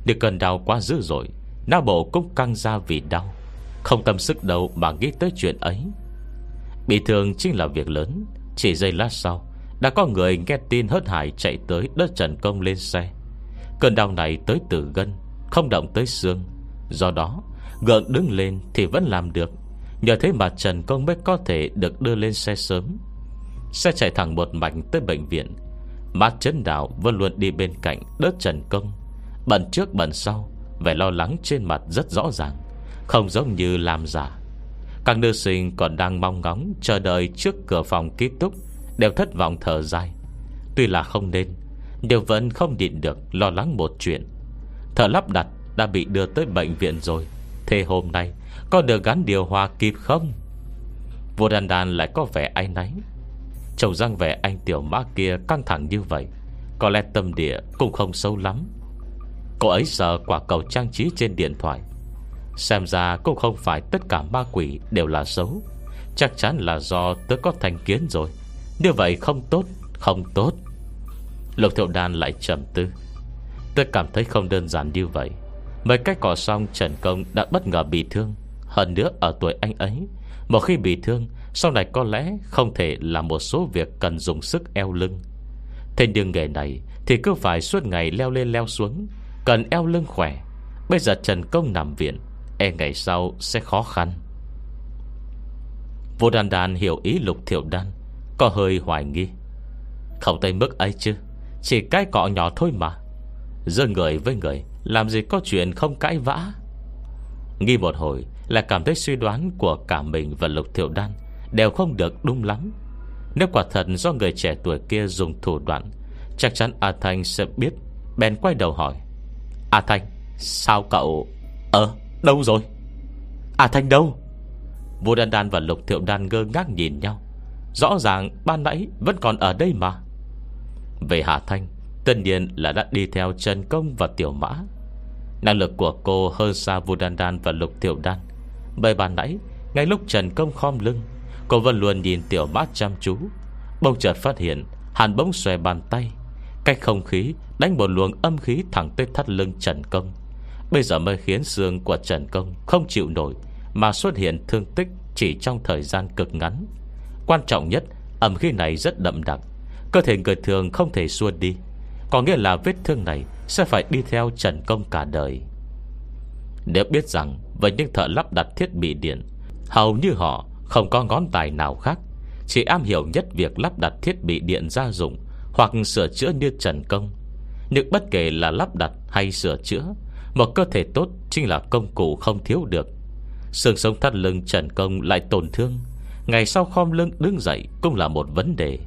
Được cơn đau quá dữ dội, Não bộ cũng căng ra vì đau. Không tâm sức đâu mà nghĩ tới chuyện ấy. Bị thương chính là việc lớn. Chỉ giây lát sau đã có người nghe tin hớt hải chạy tới đỡ Trần Công lên xe. Cơn đau này tới từ gân. Không động tới xương. Do đó gợn đứng lên thì vẫn làm được. Nhờ thế mà Trần Công mới có thể được đưa lên xe sớm. Xe chạy thẳng một mạch tới bệnh viện. Mát chấn đạo vẫn luôn đi bên cạnh đỡ Trần Công. Bận trước bận sau, Vẻ lo lắng trên mặt rất rõ ràng, Không giống như làm giả. Các nữ sinh còn đang mong ngóng Chờ đợi trước cửa phòng ký túc, Đều thất vọng thở dài. Tuy là không nên, Đều vẫn không nhịn được lo lắng một chuyện. Thợ lắp đặt đã bị đưa tới bệnh viện rồi. Thế hôm nay, Có được gắn điều hòa kịp không? Vua đan đan lại có vẻ ai nấy Trông răng vẻ anh tiểu mã kia căng thẳng như vậy, Có lẽ tâm địa cũng không sâu lắm. Cô ấy sợ quả cầu trang trí trên điện thoại. Xem ra cũng không phải tất cả ma quỷ đều là xấu. Chắc chắn là do tớ có thành kiến rồi. Như vậy không tốt Không tốt. Lục thiệu đan lại trầm tư. Tôi cảm thấy không đơn giản như vậy. Mấy cái cỏ xong Trần Công đã bất ngờ bị thương. Hơn nữa, ở tuổi anh ấy, Một khi bị thương, Sau này có lẽ không thể làm một số việc Cần dùng sức eo lưng. Thế nhưng nghề này Thì cứ phải suốt ngày leo lên leo xuống, Cần eo lưng khỏe. Bây giờ Trần Công nằm viện E ngày sau sẽ khó khăn. Vô đàn đàn hiểu ý lục thiệu đan, Có hơi hoài nghi. Không tới mức ấy chứ, Chỉ cái cọ nhỏ thôi mà. Giữa người với người, Làm gì có chuyện không cãi vã. Nghi một hồi Là cảm thấy suy đoán của cả mình và lục thiệu đan Đều không được đúng lắm. Nếu quả thật do người trẻ tuổi kia dùng thủ đoạn, Chắc chắn A Thanh sẽ biết. Bèn quay đầu hỏi, A Thanh, Sao cậu Ờ đâu rồi? A Thanh đâu? Vô Đan Đan và Lục Thiệu Đan ngơ ngác nhìn nhau. Rõ ràng ban nãy Vẫn còn ở đây mà. Về Hà Thanh Tất nhiên là đã đi theo Trần Công và Tiểu Mã. Năng lực của cô hơn xa Vô Đan Đan và Lục Tiểu Đan. Bởi bàn nãy, Ngay lúc Trần Công khom lưng, Cô vẫn luôn nhìn Tiểu Mã chăm chú. Bông chợt phát hiện, Hàn bỗng xòe bàn tay. Cách không khí Đánh một luồng âm khí thẳng tới thắt lưng Trần Công. Bây giờ mới khiến xương của Trần Công Không chịu nổi, Mà xuất hiện thương tích Chỉ trong thời gian cực ngắn. Quan trọng nhất, Âm khí này rất đậm đặc, Cơ thể người thường không thể xua đi. Có nghĩa là vết thương này Sẽ phải đi theo Trần Công cả đời. Nếu biết rằng Với những thợ lắp đặt thiết bị điện, Hầu như họ không có ngón tài nào khác, Chỉ am hiểu nhất việc lắp đặt thiết bị điện gia dụng Hoặc sửa chữa như Trần Công. Nhưng bất kể là lắp đặt hay sửa chữa, Một cơ thể tốt chính là công cụ không thiếu được. Sương sống thắt lưng Trần Công lại tổn thương, Ngày sau khom lưng đứng dậy Cũng là một vấn đề.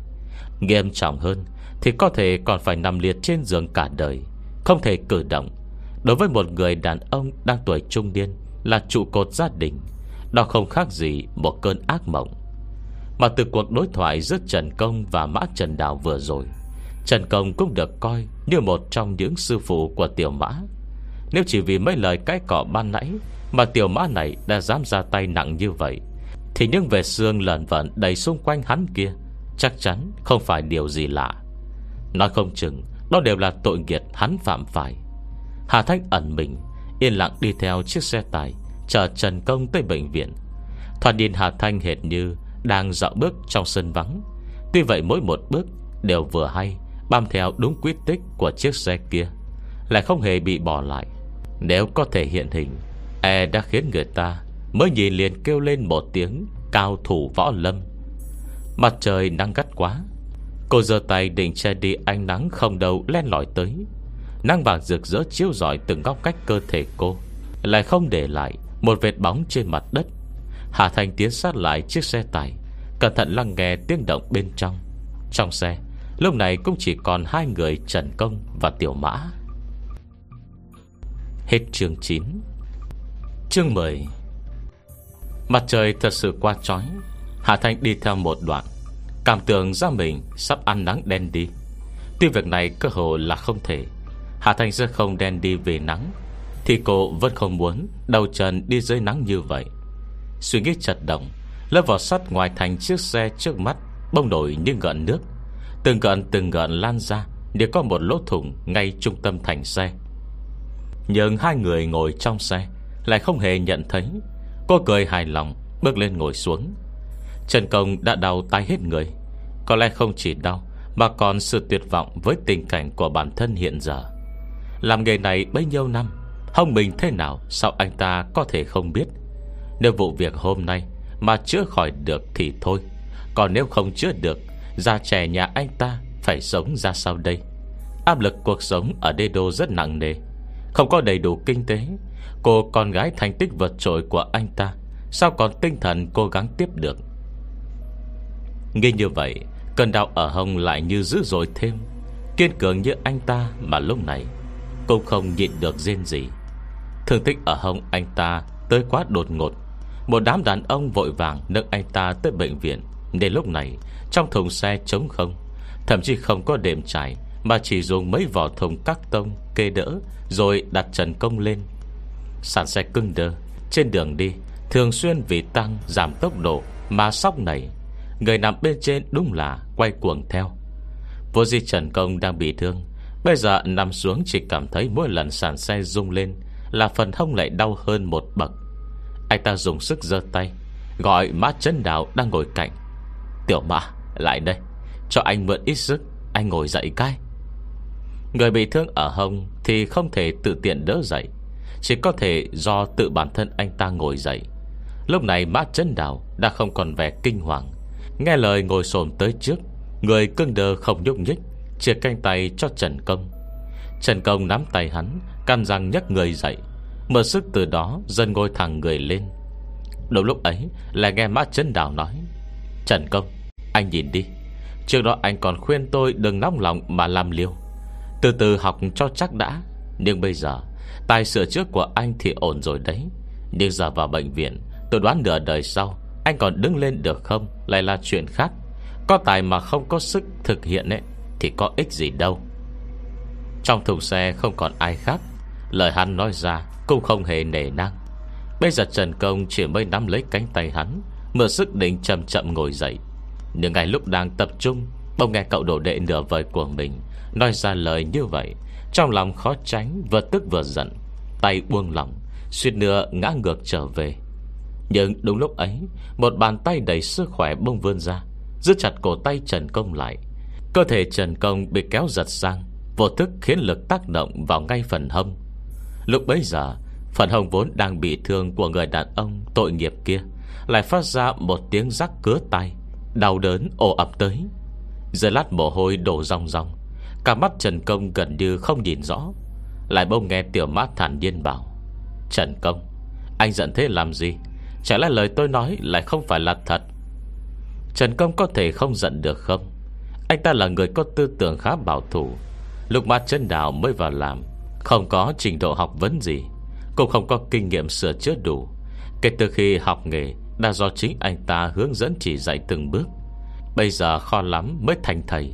Nghiêm trọng hơn thì có thể còn phải nằm liệt trên giường cả đời, Không thể cử động. Đối với một người đàn ông đang tuổi trung niên Là trụ cột gia đình, Đó không khác gì một cơn ác mộng. Mà từ cuộc đối thoại giữa Trần Công và Mã Trần Đào vừa rồi, Trần Công cũng được coi Như một trong những sư phụ của Tiểu Mã. Nếu chỉ vì mấy lời cái cọ ban nãy Mà Tiểu Mã này đã dám ra tay nặng như vậy, Thì những về xương lợn vẩn đầy xung quanh hắn kia Chắc chắn không phải điều gì lạ. Nói không chừng, Đó đều là tội nghiệp hắn phạm phải. Hà Thanh ẩn mình, Yên lặng đi theo chiếc xe tải, Chờ Trần Công tới bệnh viện. Thoạt nhìn Hà Thanh hệt như Đang dạo bước trong sân vắng. Tuy vậy mỗi một bước đều vừa hay, Bám theo đúng quy tích của chiếc xe kia, Lại không hề bị bỏ lại. Nếu có thể hiện hình E đã khiến người ta Mới nhìn liền kêu lên một tiếng Cao thủ võ lâm. Mặt trời nắng gắt quá Cô giơ tay định che đi ánh nắng không đầu len lỏi tới. Nắng vàng rực rỡ chiếu rọi từng góc cách cơ thể cô. Lại không để lại Một vệt bóng trên mặt đất. Hà Thành tiến sát lại chiếc xe tải, Cẩn thận lắng nghe tiếng động bên trong. Trong xe, Lúc này cũng chỉ còn hai người Trần Công và Tiểu Mã. Hết chương 9 Chương 10 Mặt trời thật sự qua trói Hà Thanh đi theo một đoạn Cảm tưởng ra mình sắp ăn nắng đen đi. Tuy việc này cơ hồ là không thể, Hà Thanh sẽ không đen đi về nắng, Thì cô vẫn không muốn Đầu trần đi dưới nắng như vậy. Suy nghĩ chật động Lớp vỏ sắt ngoài thành chiếc xe trước mắt Bông nổi như gợn nước. Từng gợn từng gợn lan ra Để có một lỗ thủng ngay trung tâm thành xe. Nhưng hai người ngồi trong xe Lại không hề nhận thấy. Cô cười hài lòng, Bước lên ngồi xuống. Trần Công đã đau tay hết người. Có lẽ không chỉ đau, Mà còn sự tuyệt vọng với tình cảnh của bản thân hiện giờ. Làm nghề này bấy nhiêu năm, Hông mình thế nào Sao anh ta có thể không biết? Nếu vụ việc hôm nay Mà chữa khỏi được thì thôi. Còn nếu không chữa được Già trẻ nhà anh ta phải sống ra sao đây? Áp lực cuộc sống ở đê đô rất nặng nề. Không có đầy đủ kinh tế, Cô con gái thành tích vượt trội của anh ta, Sao còn tinh thần cố gắng tiếp được? Nghe như vậy, Cơn đau ở hông lại như dữ dội thêm, Kiên cường như anh ta Mà lúc này Cũng không nhịn được rên gì Thương tích ở hông anh ta Tới quá đột ngột. Một đám đàn ông vội vàng nâng anh ta tới bệnh viện, nên lúc này Trong thùng xe trống không, Thậm chí không có đệm trải, Mà chỉ dùng mấy vỏ thùng các tông Kê đỡ Rồi đặt trần công lên. Sàn xe cưng đơ, Trên đường đi, Thường xuyên vì tăng giảm tốc độ Mà sóc nảy Người nằm bên trên đúng là quay cuồng theo. Vô di Trần Công đang bị thương. Bây giờ nằm xuống chỉ cảm thấy Mỗi lần sàn xe rung lên Là phần hông lại đau hơn một bậc. Anh ta dùng sức giơ tay, Gọi mã chân đào đang ngồi cạnh. Tiểu mã lại đây. Cho anh mượn ít sức, Anh ngồi dậy cái. Người bị thương ở hông Thì không thể tự tiện đỡ dậy, Chỉ có thể do tự bản thân anh ta ngồi dậy. Lúc này mã chân đào Đã không còn vẻ kinh hoàng. Nghe lời ngồi xổm tới trước, Người cưng đờ không nhúc nhích, Chia canh tay cho Trần Công. Trần Công nắm tay hắn Căn răng nhấc người dậy. Mở sức từ đó, dần ngồi thẳng người lên. Đúng lúc ấy là nghe mã chân đào nói, Trần Công, Anh nhìn đi. Trước đó anh còn khuyên tôi đừng nóng lòng mà làm liêu Từ từ học cho chắc đã. Nhưng bây giờ, Tài sửa trước của anh thì ổn rồi đấy. Nhưng giờ vào bệnh viện, Tôi đoán nửa đời sau anh còn đứng lên được không? Lại là chuyện khác. Có tài mà không có sức thực hiện ấy, Thì có ích gì đâu. Trong thùng xe không còn ai khác. Lời hắn nói ra Cũng không hề nề năng Bây giờ Trần Công chỉ mới nắm lấy cánh tay hắn Mở sức định chậm chậm ngồi dậy. Nhưng ngay lúc đang tập trung, Bỗng nghe cậu đổ đệ nửa vời của mình Nói ra lời như vậy. Trong lòng khó tránh, vừa tức vừa giận, Tay buông lỏng Xuyên nữa ngã ngược trở về. Nhưng đúng lúc ấy, Một bàn tay đầy sức khỏe bông vươn ra, Giữ chặt cổ tay Trần Công lại. Cơ thể Trần Công bị kéo giật sang, Vô thức khiến lực tác động vào ngay phần hông. Lúc bấy giờ, Phần hông vốn đang bị thương của người đàn ông tội nghiệp kia, Lại phát ra một tiếng rắc cứa tay Đau đớn ồ ập tới. Giờ lát mồ hôi đổ rong rong Cả mắt Trần Công gần như không nhìn rõ. Lại bông nghe tiểu mát thản nhiên bảo, Trần Công, Anh giận thế làm gì? Chả lẽ lời tôi nói lại không phải là thật? Trần Công có thể không giận được không? Anh ta là người có tư tưởng khá bảo thủ. Lúc mà chân đào mới vào làm, Không có trình độ học vấn gì. Cũng không có kinh nghiệm sửa chữa đủ. Kể từ khi học nghề Đã do chính anh ta hướng dẫn chỉ dạy từng bước. Bây giờ khó lắm mới thành thầy.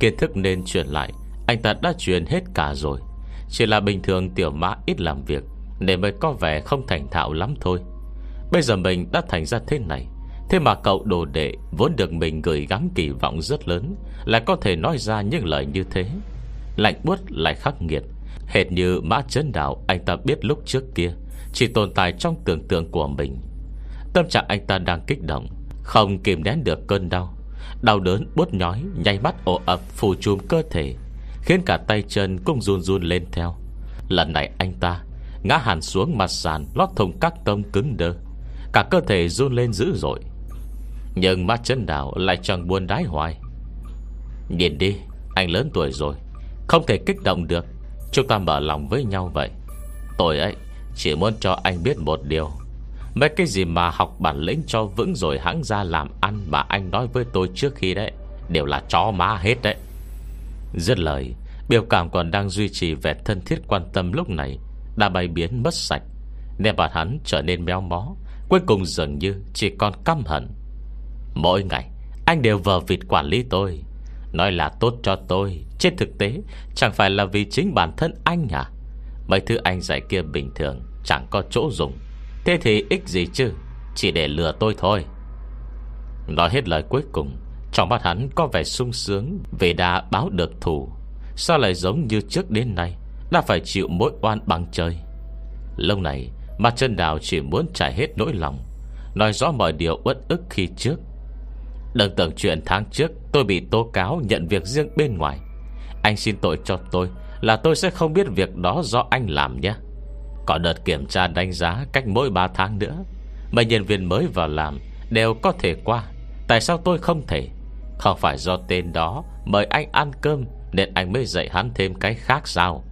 Kiến thức nên truyền lại, Anh ta đã truyền hết cả rồi. Chỉ là bình thường tiểu mã ít làm việc để mới có vẻ không thành thạo lắm thôi. Bây giờ mình đã thành ra thế này. Thế mà cậu đồ đệ Vốn được mình gửi gắm kỳ vọng rất lớn, Lại có thể nói ra những lời như thế. Lạnh buốt lại khắc nghiệt, Hệt như mã chấn đạo Anh ta biết lúc trước kia, Chỉ tồn tại trong tưởng tượng của mình. Tâm trạng anh ta đang kích động, Không kìm nén được cơn đau. Đau đớn bút nhói, Nháy mắt ổ ập phù trùm cơ thể, Khiến cả tay chân cũng run run lên theo. Lần này anh ta, Ngã hẳn xuống mặt sàn Lót thùng các tông cứng đơ. Cả cơ thể run lên dữ dội. Nhưng mắt chân đào lại chẳng buồn đái hoài. Nhìn đi, Anh lớn tuổi rồi, Không thể kích động được. Chúng ta mở lòng với nhau vậy. Tôi ấy, chỉ muốn cho anh biết một điều. Mấy cái gì mà học bản lĩnh cho vững rồi hãng ra làm ăn Mà anh nói với tôi trước khi đấy, Đều là chó má hết đấy. Dứt lời, Biểu cảm còn đang duy trì vẻ thân thiết quan tâm lúc này Đã bay biến mất sạch. Nên mặt hắn trở nên méo mó Cuối cùng dường như chỉ còn căm hận. Mỗi ngày, Anh đều vờ vịt quản lý tôi. Nói là tốt cho tôi, Trên thực tế, Chẳng phải là vì chính bản thân anh à? Mấy thứ anh dạy kia bình thường, Chẳng có chỗ dùng. Thế thì ích gì chứ? Chỉ để lừa tôi thôi. Nói hết lời cuối cùng, Trong mắt hắn có vẻ sung sướng Vì đã báo được thù. Sao lại giống như trước đến nay, Đã phải chịu mỗi oan bằng trời? Lâu này Mặt chân đào chỉ muốn trải hết nỗi lòng, Nói rõ mọi điều uất ức khi trước. Đừng tưởng chuyện tháng trước Tôi bị tố cáo nhận việc riêng bên ngoài. Anh xin tội cho tôi Là tôi sẽ không biết việc đó do anh làm nhé. Có đợt kiểm tra đánh giá Cách mỗi 3 tháng nữa Mấy nhân viên mới vào làm Đều có thể qua. Tại sao tôi không thể? Không phải do tên đó Mời anh ăn cơm Nên anh mới dạy hắn thêm cái khác sao?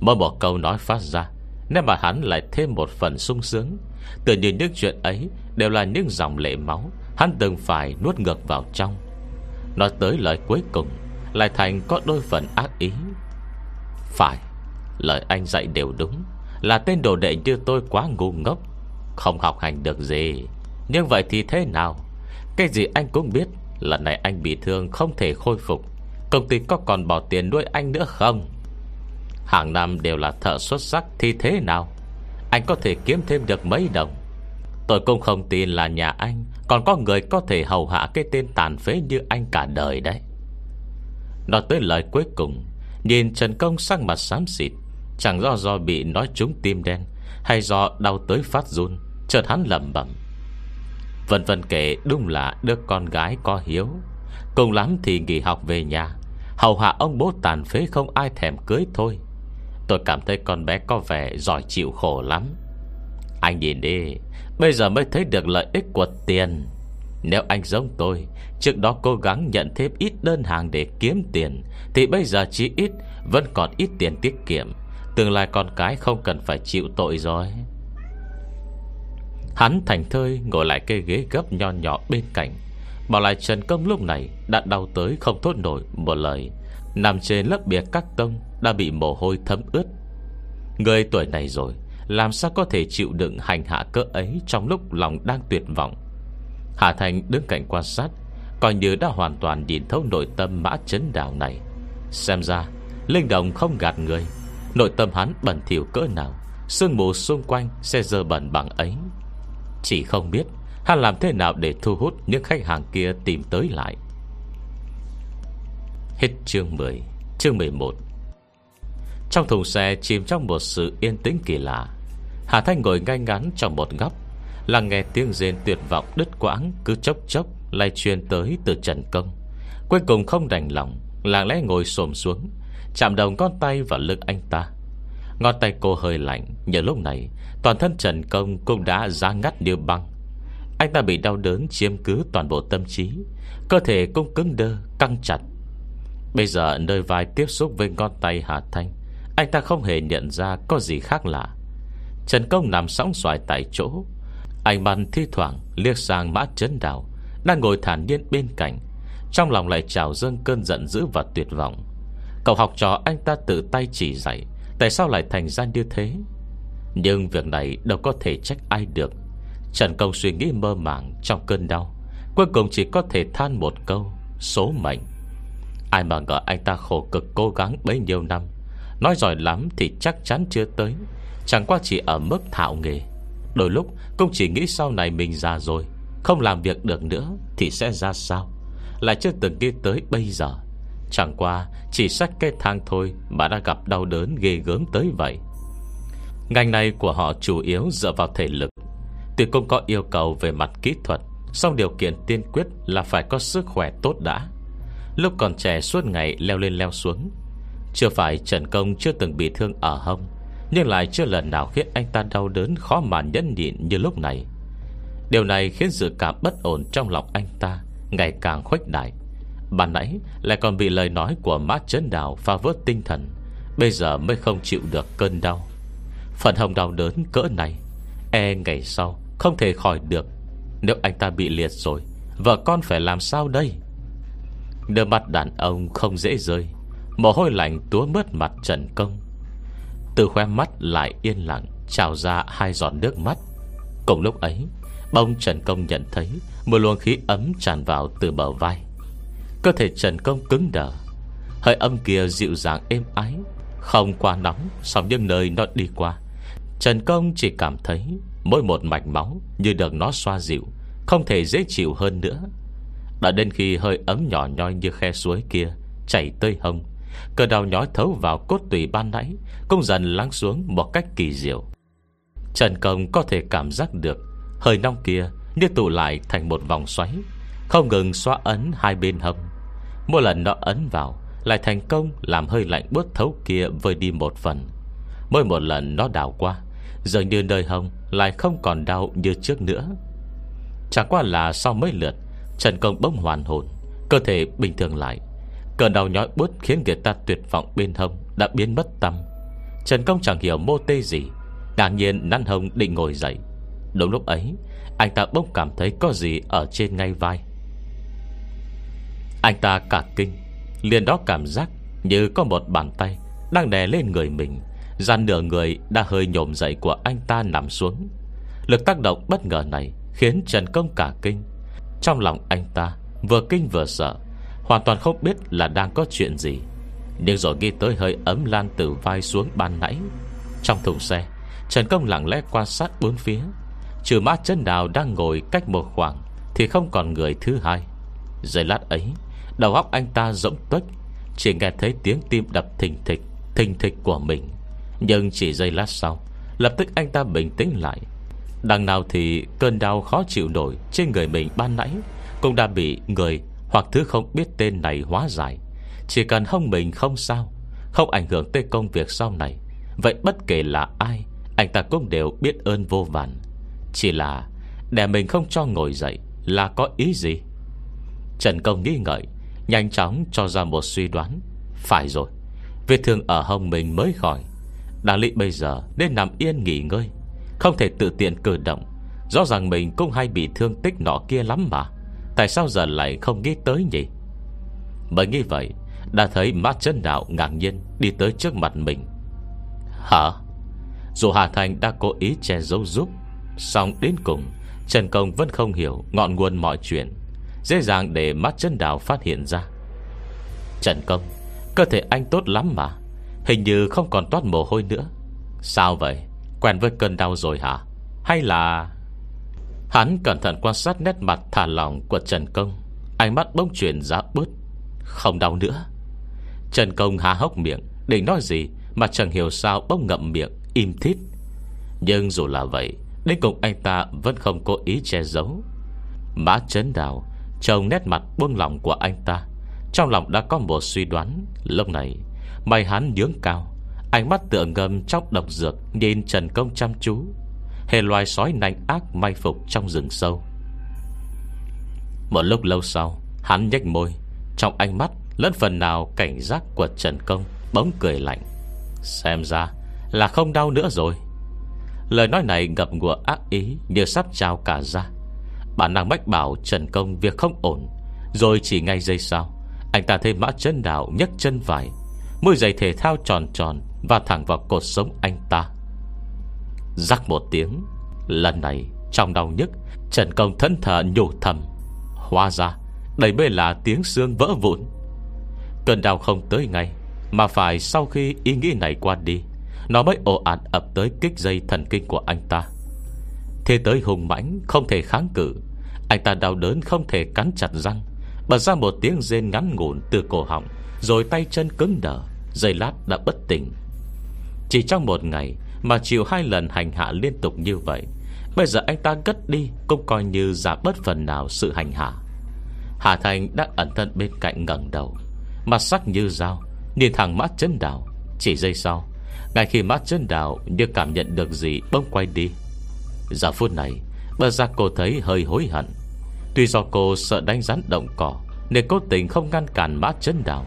Mỗi một câu nói phát ra nên mà hắn lại thêm một phần sung sướng, Tự như những chuyện ấy Đều là những dòng lệ máu Hắn từng phải nuốt ngược vào trong. Nói tới lời cuối cùng, Lại thành có đôi phần ác ý. Phải, Lời anh dạy đều đúng, Là tên đồ đệ như tôi quá ngu ngốc, Không học hành được gì. Nhưng vậy thì thế nào? Cái gì anh cũng biết, Lần này anh bị thương không thể khôi phục. Công ty có còn bỏ tiền nuôi anh nữa không? Hàng năm đều là thợ xuất sắc Thì thế nào? Anh có thể kiếm thêm được mấy đồng? Tôi cũng không tin là nhà anh Còn có người có thể hầu hạ Cái tên tàn phế như anh cả đời đấy. Nói tới lời cuối cùng, Nhìn Trần Công sang mặt xám xịt, Chẳng do do bị nói trúng tim đen Hay do đau tới phát run, Chợt hắn lầm bẩm. Vân vân kể đúng là đứa con gái có hiếu. Cùng lắm thì nghỉ học về nhà, Hầu hạ ông bố tàn phế không ai thèm cưới thôi. Tôi cảm thấy con bé có vẻ giỏi chịu khổ lắm. Anh nhìn đi, Bây giờ mới thấy được lợi ích của tiền. Nếu anh giống tôi, Trước đó cố gắng nhận thêm ít đơn hàng để kiếm tiền, Thì bây giờ chỉ ít, Vẫn còn ít tiền tiết kiệm. Tương lai con cái không cần phải chịu tội rồi. Hắn thành thơi ngồi lại cây ghế gấp nho nhỏ bên cạnh. Bảo lại Trần Công lúc này Đã đau tới không thốt nổi một lời. Nằm trên lớp bìa các tông đã bị mồ hôi thấm ướt. Người tuổi này rồi, Làm sao có thể chịu đựng hành hạ cỡ ấy Trong lúc lòng đang tuyệt vọng? Hà Thành đứng cạnh quan sát, Coi như đã hoàn toàn nhìn thấu nội tâm mã chấn đào này. Xem ra, Linh Đồng không gạt người, Nội tâm hắn bẩn thỉu cỡ nào, Sương mù xung quanh sẽ dơ bẩn bằng ấy. Chỉ không biết, Hắn làm thế nào để thu hút những khách hàng kia tìm tới lại. Hết chương 10 Chương 11 trong thùng xe chìm trong một sự yên tĩnh kỳ lạ. Hà Thanh ngồi ngay ngắn trong một góc, Lắng nghe tiếng rên tuyệt vọng đứt quãng Cứ chốc chốc lay truyền tới từ Trần Công. Cuối cùng không đành lòng, lặng lẽ ngồi xồm xuống, Chạm đầu ngón tay vào lưng anh ta. Ngón tay cô hơi lạnh, Nhờ lúc này, Toàn thân Trần Công cũng đã ra ngắt như băng. Anh ta bị đau đớn chiếm cứ toàn bộ tâm trí, Cơ thể cũng cứng đơ, Căng chặt. Bây giờ nơi vai tiếp xúc với ngón tay Hà Thanh anh ta không hề nhận ra Có gì khác lạ. Trần Công nằm sóng xoài tại chỗ. Anh bắn thi thoảng liếc sang mã chấn đào, Đang ngồi thản nhiên bên cạnh. Trong lòng lại trào dâng cơn giận dữ và tuyệt vọng. Cậu học trò anh ta tự tay chỉ dạy, Tại sao lại thành ra như thế? Nhưng việc này đâu có thể trách ai được. Trần Công suy nghĩ mơ màng Trong cơn đau, Cuối cùng chỉ có thể than một câu, Số mệnh. Ai mà ngờ anh ta khổ cực cố gắng bấy nhiêu năm Nói giỏi lắm thì chắc chắn chưa tới. Chẳng qua chỉ ở mức thạo nghề. Đôi lúc, cũng chỉ nghĩ sau này mình già rồi, Không làm việc được nữa Thì sẽ ra sao? Lại chưa từng nghĩ tới bây giờ. Chẳng qua, chỉ sách cái thang thôi Mà đã gặp đau đớn ghê gớm tới vậy. Ngành này của họ chủ yếu dựa vào thể lực. Tuy cũng có yêu cầu về mặt kỹ thuật, Song điều kiện tiên quyết là phải có sức khỏe tốt đã. Lúc còn trẻ suốt ngày leo lên leo xuống chưa phải Trần Công chưa từng bị thương ở hông, Nhưng lại chưa lần nào khiến anh ta đau đớn Khó mà nhẫn nhịn như lúc này. Điều này khiến sự cảm bất ổn Trong lòng anh ta Ngày càng khuếch đại. Bạn nãy lại còn bị lời nói của mát chấn đào Phá vớt tinh thần, Bây giờ mới không chịu được cơn đau. Phần hồng đau đớn cỡ này E ngày sau không thể khỏi được. Nếu anh ta bị liệt rồi, Vợ con phải làm sao đây? Đôi mắt đàn ông không dễ rơi. Mồ hôi lạnh túa mướt mặt Trần Công. Từ khoe mắt lại yên lặng, Trào ra hai giọt nước mắt. Cùng lúc ấy, Bông Trần Công nhận thấy Một luồng khí ấm tràn vào từ bờ vai. Cơ thể Trần Công cứng đờ, Hơi âm kia dịu dàng êm ái, Không quá nóng Sau những nơi nó đi qua. Trần Công chỉ cảm thấy Mỗi một mạch máu như được nó xoa dịu, Không thể dễ chịu hơn nữa. Đã đến khi hơi ấm nhỏ nhoi như khe suối kia Chảy tơi hông Cơn đau nhói thấu vào cốt tùy ban nãy, Cũng dần lắng xuống một cách kỳ diệu. Trần Công có thể cảm giác được, Hơi nóng kia như tụ lại thành một vòng xoáy, Không ngừng xóa ấn hai bên hông. Mỗi lần nó ấn vào, Lại thành công làm hơi lạnh bớt thấu kia Vơi đi một phần. Mỗi một lần nó đảo qua, Dường như nơi hông lại không còn đau như trước nữa. Chẳng qua là sau mấy lượt, Trần Công bỗng hoàn hồn, Cơ thể bình thường lại. Cơn đau nhói bút khiến người ta tuyệt vọng bên hông Đã biến mất tâm. Trần Công chẳng hiểu mô tê gì, Ngạc nhiên năn hông định ngồi dậy. Đúng lúc ấy, Anh ta bỗng cảm thấy có gì ở trên ngay vai. Anh ta cả kinh, liền đó cảm giác Như có một bàn tay Đang đè lên người mình Gian nửa người đã hơi nhổm dậy của anh ta nằm xuống. Lực tác động bất ngờ này Khiến Trần Công cả kinh. Trong lòng anh ta vừa kinh vừa sợ Hoàn toàn không biết là đang có chuyện gì. Nhưng rồi ghi tới hơi ấm lan từ vai xuống ban nãy. Trong thùng xe, Trần Công lặng lẽ quan sát bốn phía. Trừ mã chân đào đang ngồi cách một khoảng, Thì không còn người thứ hai. Giây lát ấy, Đầu óc anh ta rỗng tuếch, Chỉ nghe thấy tiếng tim đập thình thịch Thình thịch của mình. Nhưng chỉ giây lát sau, Lập tức anh ta bình tĩnh lại. Đằng nào thì cơn đau khó chịu nổi Trên người mình ban nãy Cũng đã bị người hoặc thứ không biết tên này hóa giải. Chỉ cần hông mình không sao, Không ảnh hưởng tới công việc sau này, Vậy bất kể là ai, Anh ta cũng đều biết ơn vô vàn. Chỉ là Để mình không cho ngồi dậy Là có ý gì? Trần Công nghi ngợi, Nhanh chóng cho ra một suy đoán. Phải rồi, Vết thương ở hông mình mới khỏi. Đáng lý bây giờ nên nằm yên nghỉ ngơi, Không thể tự tiện cử động. Rõ ràng mình cũng hay bị thương tích nọ kia lắm mà. Tại sao giờ lại không nghĩ tới nhỉ? Mới nghĩ vậy, Đã thấy mắt chân đạo ngạc nhiên Đi tới trước mặt mình. Hả? Dù Hà Thành đã cố ý che giấu giúp Xong đến cùng, Trần Công vẫn không hiểu ngọn nguồn mọi chuyện, Dễ dàng để mắt chân đào phát hiện ra. Trần Công, Cơ thể anh tốt lắm mà, Hình như không còn toát mồ hôi nữa. Sao vậy? Quen với cơn đau rồi hả? Hay là Hắn cẩn thận quan sát nét mặt thả lỏng của Trần Công. Ánh mắt bông chuyển giá bớt. Không đau nữa. Trần Công há hốc miệng, Định nói gì mà chẳng hiểu sao bông ngậm miệng, Im thít. Nhưng dù là vậy, Đến cùng anh ta vẫn không cố ý che giấu. Mã chấn đào, Trông nét mặt buông lòng của anh ta. Trong lòng đã có một suy đoán. Lúc này Mày hắn nhướng cao. Ánh mắt tựa ngầm trong độc dược Nhìn Trần Công chăm chú. Hề loài sói nành ác may phục trong rừng sâu. Một lúc lâu sau, Hắn nhếch môi, Trong ánh mắt lẫn phần nào cảnh giác của Trần Công, Bỗng cười lạnh. Xem ra là không đau nữa rồi. Lời nói này ngập ngùa ác ý Như sắp trao cả ra. Bản năng bách bảo Trần Công việc không ổn, Rồi chỉ ngay giây sau, Anh ta thấy mã chân đảo nhấc chân vải Môi giày thể thao tròn tròn Và thẳng vào cột sống anh ta. Rắc một tiếng, Lần này trong đau nhức, Trần Công thân thở nhủ thầm, Hóa ra, đây mới là tiếng xương vỡ vụn. Cơn đau không tới ngay, Mà phải sau khi ý nghĩ này qua đi, Nó mới ồ ạt ập tới kích dây thần kinh của anh ta. Thế tới hùng mãnh, Không thể kháng cự. Anh ta đau đớn không thể cắn chặt răng, Bật ra một tiếng rên ngắn ngủn từ cổ họng, Rồi tay chân cứng đờ, Giây lát đã bất tỉnh. Chỉ trong một ngày mà chịu hai lần hành hạ liên tục như vậy. Bây giờ anh ta cất đi, Cũng coi như giảm bớt phần nào sự hành hạ. Hà Thành đã ẩn thân bên cạnh ngẩng đầu, Mặt sắc như dao, Nhìn thẳng mắt chân đào. Chỉ giây sau, Ngay khi mắt chân đào Như cảm nhận được gì bông quay đi, Giờ phút này, Bờ ra cô thấy hơi hối hận. Tuy do cô sợ đánh rắn động cỏ, Nên cố tình không ngăn cản mắt chân đào,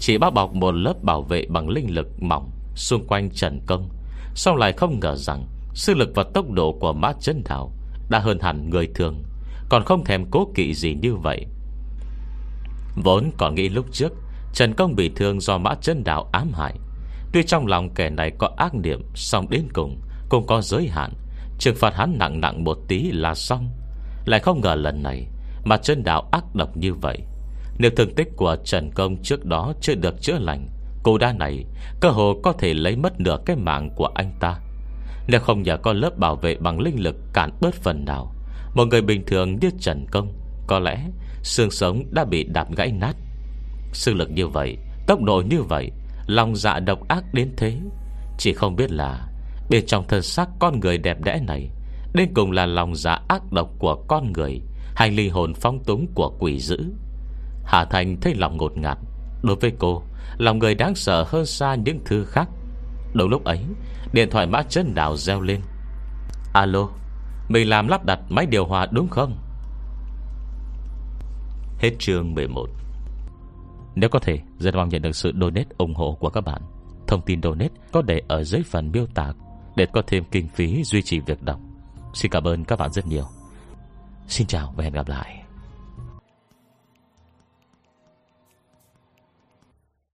Chỉ bao bọc một lớp bảo vệ bằng linh lực mỏng Xung quanh Trần Công sau lại không ngờ rằng Sư lực và tốc độ của mã chân đạo Đã hơn hẳn người thường, Còn không thèm cố kỵ gì như vậy? Vốn còn nghĩ lúc trước, Trần Công bị thương do mã chân đạo ám hại. Tuy trong lòng kẻ này có ác niệm Xong đến cùng Cũng có giới hạn. Trừng phạt hắn nặng nặng một tí là xong. Lại không ngờ lần này Mà chân đạo ác độc như vậy. Nếu thương tích của Trần Công trước đó Chưa được chữa lành Cô đa này, Cơ hồ có thể lấy mất nửa cái mạng của anh ta. Nếu không nhờ có lớp bảo vệ bằng linh lực cản bớt phần nào, Một người bình thường như Trần Công, Có lẽ xương sống đã bị đạp gãy nát. Sư lực như vậy, Tốc độ như vậy, Lòng dạ độc ác đến thế. Chỉ không biết là, Bên trong thân xác con người đẹp đẽ này, Đến cùng là lòng dạ ác độc của con người, Hay linh hồn phong túng của quỷ dữ. Hà Thành thấy lòng ngột ngạt Đối với cô Lòng người đáng sợ hơn xa những thứ khác. Đầu lúc ấy, Điện thoại mã chân đào reo lên. Alo, Mình làm lắp đặt máy điều hòa đúng không? Hết chương 11 Nếu có thể, Rất mong nhận được sự donate ủng hộ của các bạn. Thông tin donate có để ở dưới phần miêu tả Để có thêm kinh phí duy trì việc đọc. Xin cảm ơn các bạn rất nhiều. Xin chào và hẹn gặp lại.